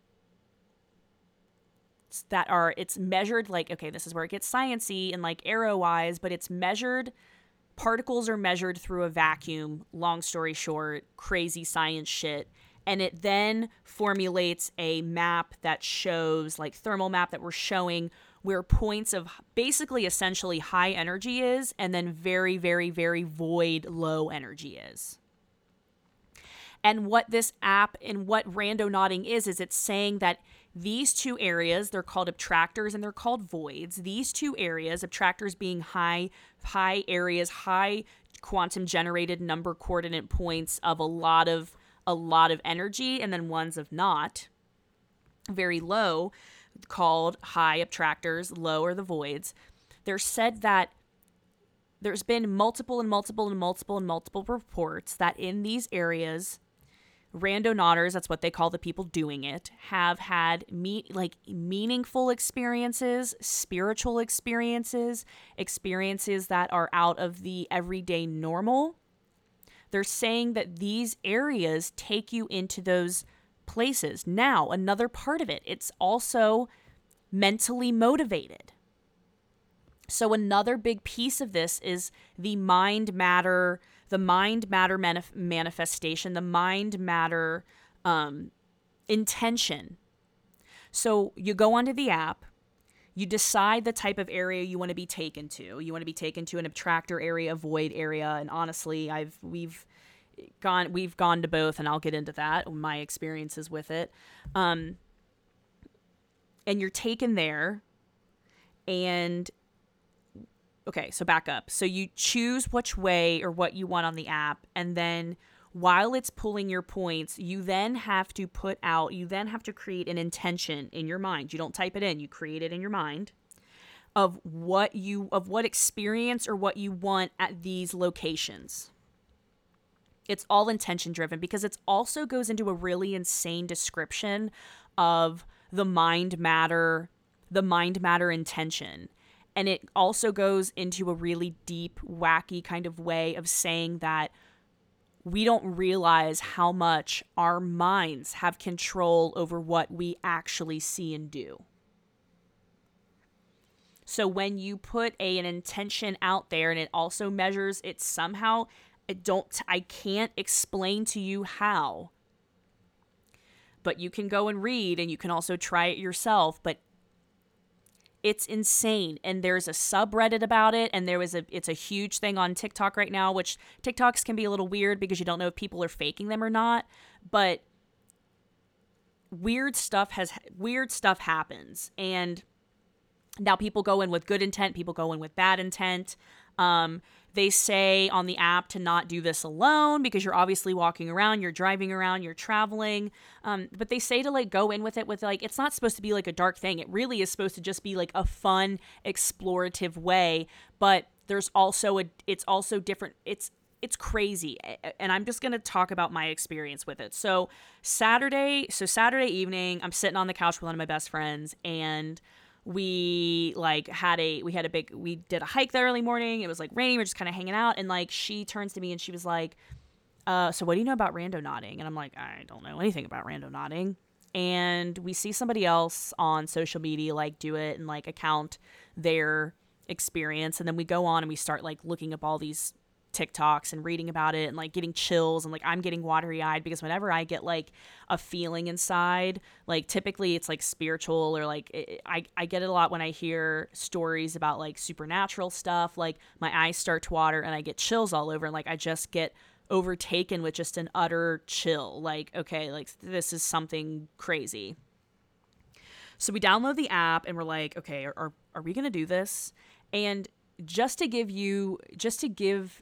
that are it's measured like okay this is where it gets sciency and like arrow wise but it's measured particles are measured through a vacuum long story short crazy science shit and it then formulates a map that shows like thermal map that we're showing where points of basically essentially high energy is and then very very very void low energy is and what this app and what Randonauting is, is it's saying that these two areas, they're called attractors and they're called voids. These two areas, attractors being high, high areas, high quantum generated number coordinate points of a lot of a lot of energy, and then ones of not, very low, called high attractors, low are the voids. They're said that there's been multiple and multiple and multiple and multiple reports that in these areas randonauters that's what they call the people doing it have had me like meaningful experiences spiritual experiences experiences that are out of the everyday normal they're saying that these areas take you into those places now another part of it it's also mentally motivated so another big piece of this is the mind matter the mind matter manif- manifestation, the mind matter um, intention. So you go onto the app, you decide the type of area you want to be taken to. You want to be taken to an attractor area, void area, and honestly, I've we've gone we've gone to both, and I'll get into that my experiences with it. Um, and you're taken there, and okay, so back up. So you choose which way or what you want on the app, and then while it's pulling your points, you then have to put out, you then have to create an intention in your mind. You don't type it in, you create it in your mind of what you of what experience or what you want at these locations. It's all intention driven because it also goes into a really insane description of the mind matter, the mind matter intention and it also goes into a really deep, wacky kind of way of saying that we don't realize how much our minds have control over what we actually see and do. So when you put a, an intention out there and it also measures it somehow I don't I can't explain to you how. But you can go and read and you can also try it yourself, but it's insane and there's a subreddit about it and there was a it's a huge thing on TikTok right now which TikToks can be a little weird because you don't know if people are faking them or not but weird stuff has weird stuff happens and Now, people go in with good intent, people go in with bad intent. Um, they say on the app to not do this alone because you're obviously walking around, you're driving around, you're traveling. Um, but they say to like go in with it with like, it's not supposed to be like a dark thing. It really is supposed to just be like a fun, explorative way. But there's also a, it's also different. It's, it's crazy. And I'm just going to talk about my experience with it. So, Saturday, so Saturday evening, I'm sitting on the couch with one of my best friends and we like had a we had a big we did a hike that early morning. It was like raining. We are just kind of hanging out. And like she turns to me and she was like uh so what do you know about Randonauting? And i'm like i don't know anything about Randonauting. And we see somebody else on social media like do it and like account their experience. And then we go on and we start like looking up all these TikToks and reading about it and like getting chills and like I'm getting watery eyed because whenever I get like a feeling inside, like typically it's like spiritual or like it, I, I get it a lot when I hear stories about like supernatural stuff. Like my eyes start to water and I get chills all over and like I just get overtaken with just an utter chill. Like, okay, like this is something crazy. So we download the app and we're like, okay, are, are, are we going to do this? And just to give you, just to give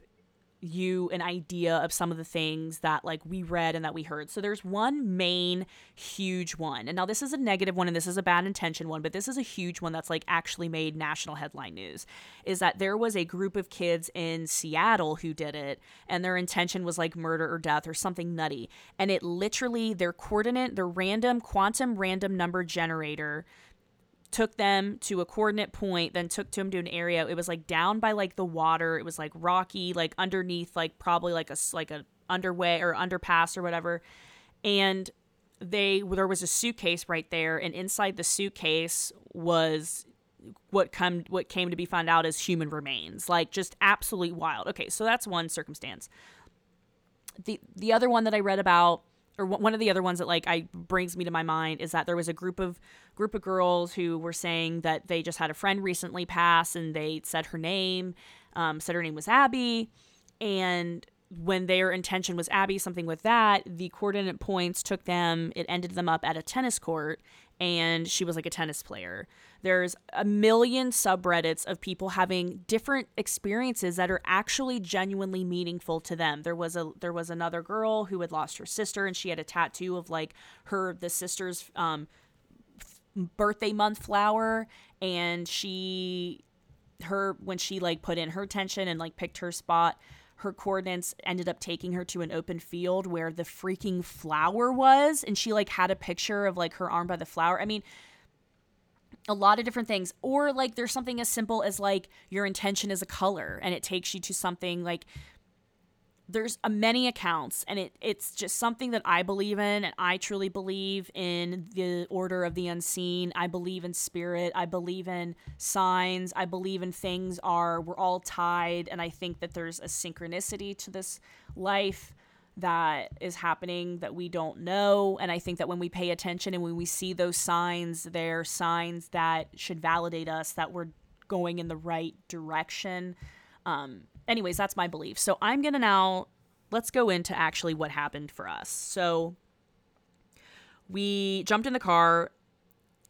you an idea of some of the things that like we read and that we heard. So there's one main huge one. And now this is a negative one and this is a bad intention one, but this is a huge one that's like actually made national headline news. Is that there was a group of kids in Seattle who did it and their intention was like murder or death or something nutty. And it literally their coordinate, their random quantum random number generator took them to a coordinate point, then took them to an area. It was like down by like the water. It was like rocky, like underneath, like probably like a like a underway or underpass or whatever. And they there was a suitcase right there, and inside the suitcase was what come what came to be found out as human remains. Like just absolutely wild. Okay, so that's one circumstance. The the other one that I read about or one of the other ones that like I brings me to my mind is that there was a group of group of girls who were saying that they just had a friend recently pass and they said her name, um, said her name was Abby, and when their intention was Abby, something with that, the coordinate points took them, it ended them up at a tennis court, and she was like a tennis player. There's a million subreddits of people having different experiences that are actually genuinely meaningful to them. There was a there was another girl who had lost her sister and she had a tattoo of like her the sister's um birthday month flower and she her when she like put in her tension and like picked her spot her coordinates ended up taking her to an open field where the freaking flower was and she like had a picture of like her arm by the flower i mean a lot of different things or like there's something as simple as like your intention is a color and it takes you to something like there's a many accounts and it it's just something that I believe in and I truly believe in the order of the unseen. I believe in spirit. I believe in signs. I believe in things are we're all tied and I think that there's a synchronicity to this life that is happening that we don't know and I think that when we pay attention and when we see those signs, they're signs that should validate us that we're going in the right direction. Um anyways, that's my belief. So I'm going to now let's go into actually what happened for us. So we jumped in the car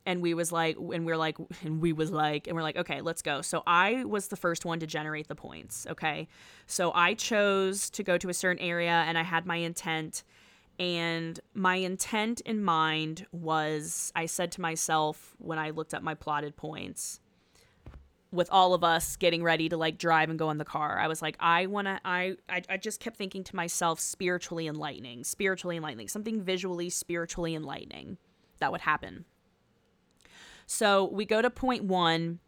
and we was like and we are like and we was like and we're like okay let's go. So i was the first one to generate the points okay? So i chose to go to a certain area and i had my intent. And my intent in mind was i said to myself when i looked at my plotted points with all of us getting ready to like drive and go in the car i was like i want to I, I i just kept thinking to myself spiritually enlightening spiritually enlightening something visually spiritually enlightening that would happen so we go to point one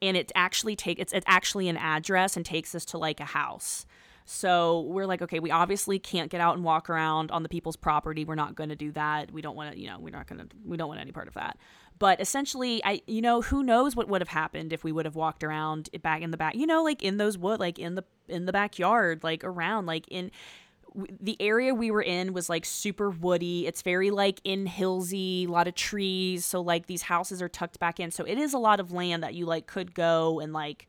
and it actually take it's, it's actually an address and takes us to like a house so we're like, okay, we obviously can't get out and walk around on the people's property. We're not going to do that. We don't want to, you know, we're not going to, we don't want any part of that. But essentially, I, you know, who knows what would have happened if we would have walked around it back in the back, you know, like in those wood, like in the, in the backyard, like around, like in, the area we were in was like super woody. It's very like in hillsy, a lot of trees. So like these houses are tucked back in. So it is a lot of land that you like could go and like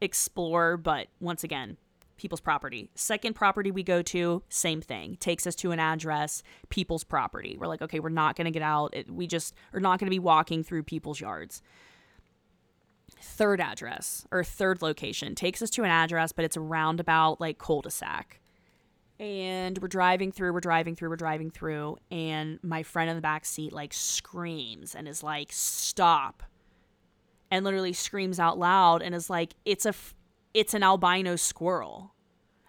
explore. But once again, people's property. Second property we go to, same thing. Takes us to an address, people's property. We're like, okay, we're not going to get out. It, we just are not going to be walking through people's yards. third address or third location takes us to an address, but it's a roundabout like cul-de-sac. And we're driving through, we're driving through, we're driving through, and my friend in the back seat like screams and is like, "Stop!" and literally screams out loud and is like, "It's a, it's an albino squirrel."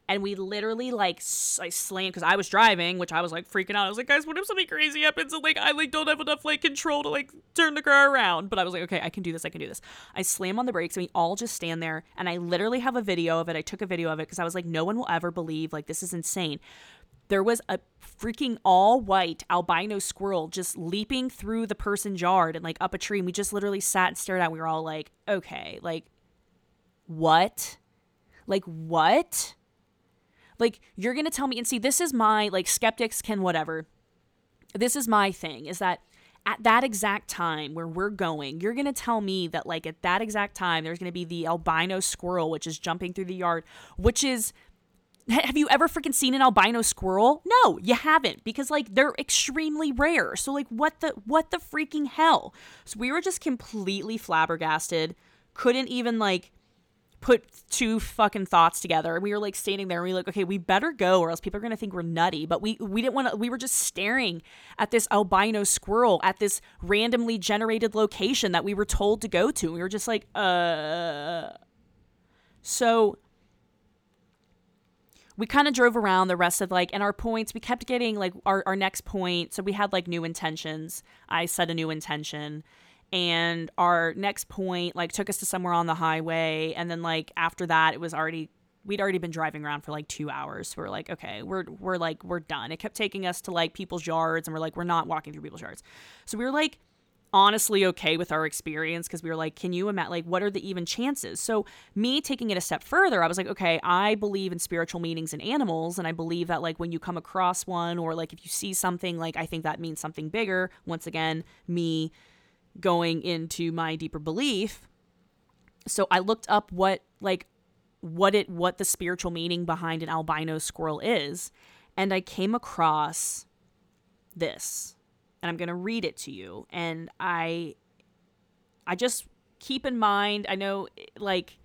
And we literally like I slammed because I was driving, which I was like freaking out. I was like, guys, what if something crazy happens and like I like don't have enough like control to like turn the car around? But I was like, okay, I can do this. I can do this. I slam on the brakes and we all just stand there. And I literally have a video of it. I took a video of it because I was like, no one will ever believe like this is insane. There was a freaking all white albino squirrel just leaping through the person's yard and like up a tree. And we just literally sat and stared at. It. We were all like, okay, like what? Like what? Like you're going to tell me and see this is my like skeptics can whatever. This is my thing is that at that exact time where we're going, you're going to tell me that like at that exact time there's going to be the albino squirrel which is jumping through the yard, which is have you ever freaking seen an albino squirrel? No, you haven't because like they're extremely rare. So like what the what the freaking hell? So we were just completely flabbergasted. Couldn't even like put two fucking thoughts together. And we were like standing there and we were like, okay, we better go or else people are gonna think we're nutty. But we we didn't want to we were just staring at this albino squirrel at this randomly generated location that we were told to go to. We were just like, uh so we kind of drove around the rest of like and our points we kept getting like our, our next point so we had like new intentions i set a new intention and our next point like took us to somewhere on the highway and then like after that it was already we'd already been driving around for like two hours. So we're like okay we're we're like we're done. It kept taking us to like people's yards and we're like we're not walking through people's yards. So we were like honestly okay with our experience because we were like can you imagine like what are the even chances? So me taking it a step further i was like okay i believe in spiritual meanings in animals and i believe that like when you come across one or like if you see something like i think that means something bigger. Once again me going into my deeper belief. So I looked up what like what it what the spiritual meaning behind an albino squirrel is, and I came across this. And I'm going to read it to you and I I just keep in mind, I know like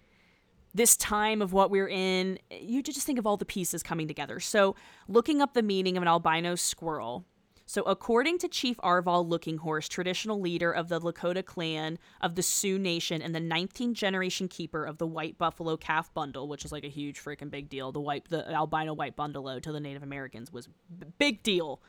this time of what we're in, you just think of all the pieces coming together. So, looking up the meaning of an albino squirrel, so, according to Chief Arvol Looking Horse, traditional leader of the Lakota clan of the Sioux Nation and the 19th generation keeper of the white buffalo calf bundle, which is like a huge freaking big deal. The white, the albino white bundalo to the Native Americans was b- big deal.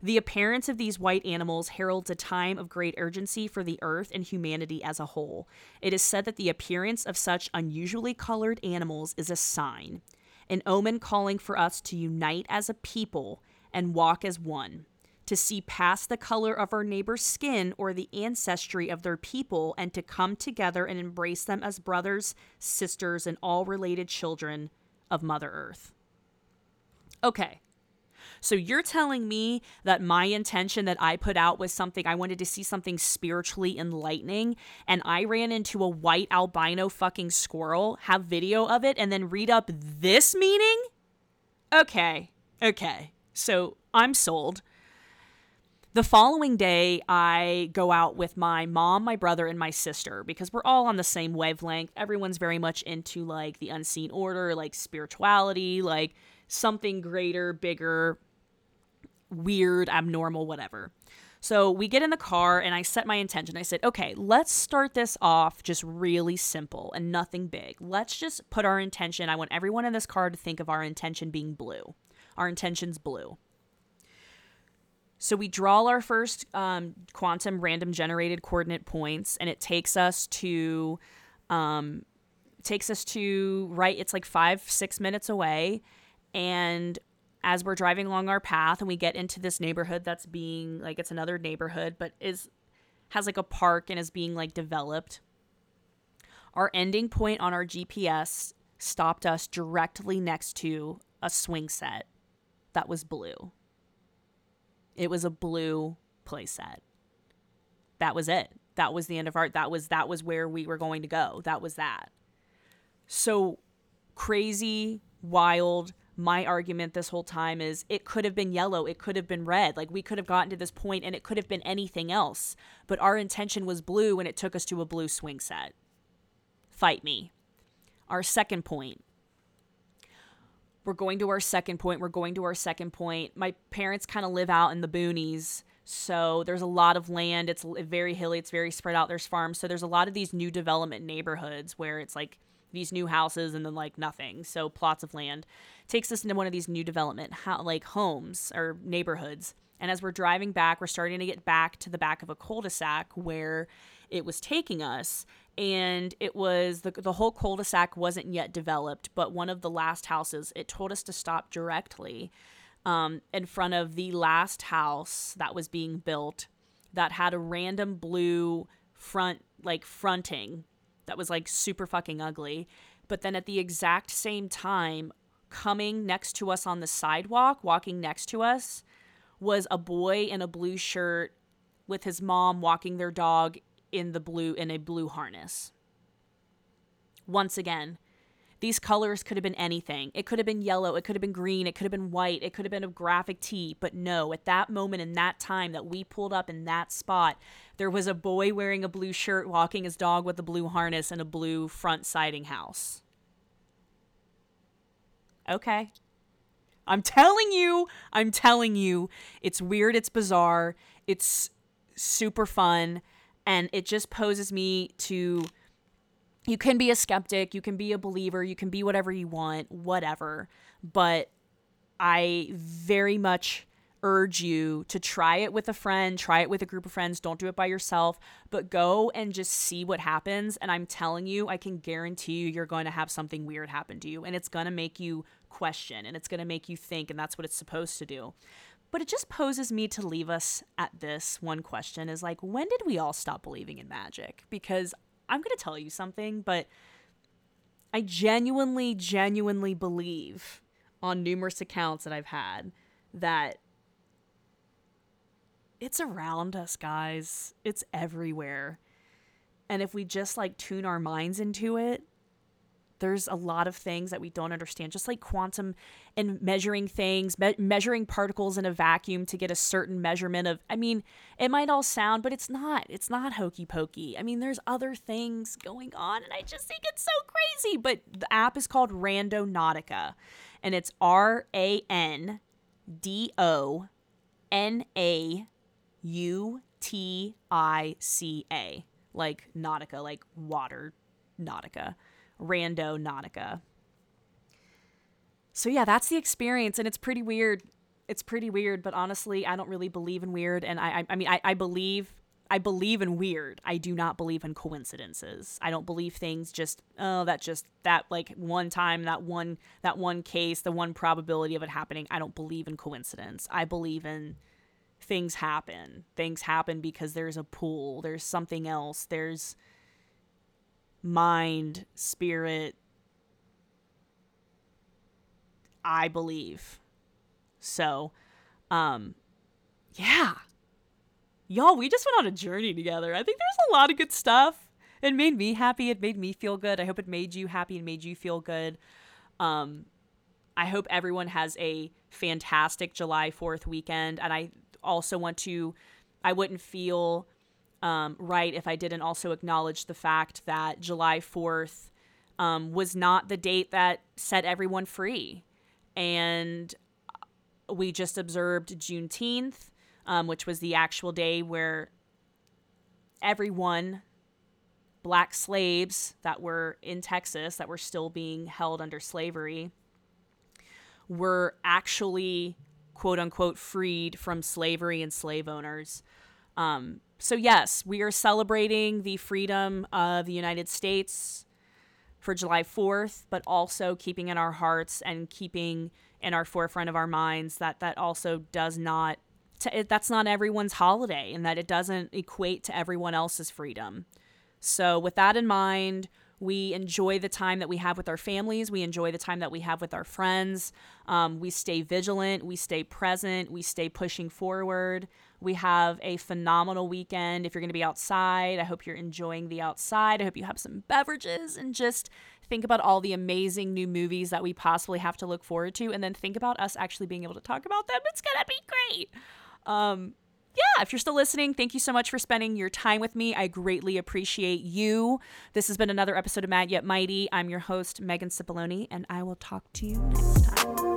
The appearance of these white animals heralds a time of great urgency for the earth and humanity as a whole. It is said that the appearance of such unusually colored animals is a sign, an omen calling for us to unite as a people and walk as one to see past the color of our neighbor's skin or the ancestry of their people and to come together and embrace them as brothers, sisters, and all related children of Mother Earth. Okay. So you're telling me that my intention that I put out was something I wanted to see something spiritually enlightening and I ran into a white albino fucking squirrel, have video of it and then read up this meaning? Okay. Okay. So I'm sold. The following day, I go out with my mom, my brother, and my sister because we're all on the same wavelength. Everyone's very much into like the unseen order, like spirituality, like something greater, bigger, weird, abnormal, whatever. So we get in the car and I set my intention. I said, okay, let's start this off just really simple and nothing big. Let's just put our intention. I want everyone in this car to think of our intention being blue. Our intention's blue. So we draw our first um, quantum random generated coordinate points, and it takes us to, um, takes us to right. It's like five six minutes away, and as we're driving along our path, and we get into this neighborhood that's being like it's another neighborhood, but is has like a park and is being like developed. Our ending point on our GPS stopped us directly next to a swing set that was blue. It was a blue playset. That was it. That was the end of art. That was that was where we were going to go. That was that. So crazy, wild. My argument this whole time is it could have been yellow, it could have been red. Like we could have gotten to this point and it could have been anything else. But our intention was blue and it took us to a blue swing set. fight me. Our second point. We're going to our second point. We're going to our second point. My parents kind of live out in the boonies. So there's a lot of land. It's very hilly. It's very spread out. There's farms. So there's a lot of these new development neighborhoods where it's like these new houses and then like nothing. So plots of land takes us into one of these new development ho- like homes or neighborhoods. And as we're driving back, we're starting to get back to the back of a cul-de-sac where it was taking us and it was the, the whole cul-de-sac wasn't yet developed but one of the last houses it told us to stop directly um, in front of the last house that was being built that had a random blue front like fronting that was like super fucking ugly. But then at the exact same time coming next to us on the sidewalk walking next to us was a boy in a blue shirt with his mom walking their dog in the blue in a blue harness. Once again, these colors could have been anything. It could have been yellow, it could have been green, it could have been white, it could have been a graphic tee, but no, at that moment in that time that we pulled up in that spot, there was a boy wearing a blue shirt walking his dog with a blue harness in a blue front siding house. Okay. I'm telling you, I'm telling you, it's weird, it's bizarre, it's super fun and it just poses me to you can be a skeptic, you can be a believer, you can be whatever you want, whatever. But I very much urge you to try it with a friend, try it with a group of friends. Don't do it by yourself, but go and just see what happens. And I'm telling you, I can guarantee you, you're going to have something weird happen to you. And it's going to make you question and it's going to make you think. And that's what it's supposed to do. But it just poses me to leave us at this one question is like, when did we all stop believing in magic? Because I'm going to tell you something, but I genuinely, genuinely believe on numerous accounts that I've had that it's around us, guys. It's everywhere. And if we just like tune our minds into it, there's a lot of things that we don't understand, just like quantum and measuring things, me- measuring particles in a vacuum to get a certain measurement of. I mean, it might all sound, but it's not. It's not hokey pokey. I mean, there's other things going on, and I just think it's so crazy. But the app is called Randonautica, and it's R A N D O N A U T I C A, like Nautica, like water Nautica. Randonautica. So yeah, that's the experience, and it's pretty weird. It's pretty weird, but honestly, I don't really believe in weird, and I, I, I mean, I, I believe, I believe in weird. I do not believe in coincidences. I don't believe things just, oh, that just that like one time, that one, that one case, the one probability of it happening. I don't believe in coincidence. I believe in things happen. Things happen because there's a pool. There's something else. There's mind, spirit. I believe. So, um, yeah. Y'all, we just went on a journey together. I think there's a lot of good stuff. It made me happy. It made me feel good. I hope it made you happy and made you feel good. Um, I hope everyone has a fantastic July 4th weekend. And I also want to, I wouldn't feel um, right if I didn't also acknowledge the fact that July 4th um, was not the date that set everyone free. And we just observed Juneteenth, um, which was the actual day where everyone, black slaves that were in Texas, that were still being held under slavery, were actually quote unquote freed from slavery and slave owners. Um, so, yes, we are celebrating the freedom of the United States for July 4th, but also keeping in our hearts and keeping in our forefront of our minds that that also does not t- that's not everyone's holiday and that it doesn't equate to everyone else's freedom. So with that in mind, we enjoy the time that we have with our families. We enjoy the time that we have with our friends. Um, we stay vigilant. We stay present. We stay pushing forward. We have a phenomenal weekend. If you're going to be outside, I hope you're enjoying the outside. I hope you have some beverages and just think about all the amazing new movies that we possibly have to look forward to. And then think about us actually being able to talk about them. It's going to be great. Um, yeah, if you're still listening, thank you so much for spending your time with me. I greatly appreciate you. This has been another episode of Mad Yet Mighty. I'm your host, Megan Cipollone, and I will talk to you next time.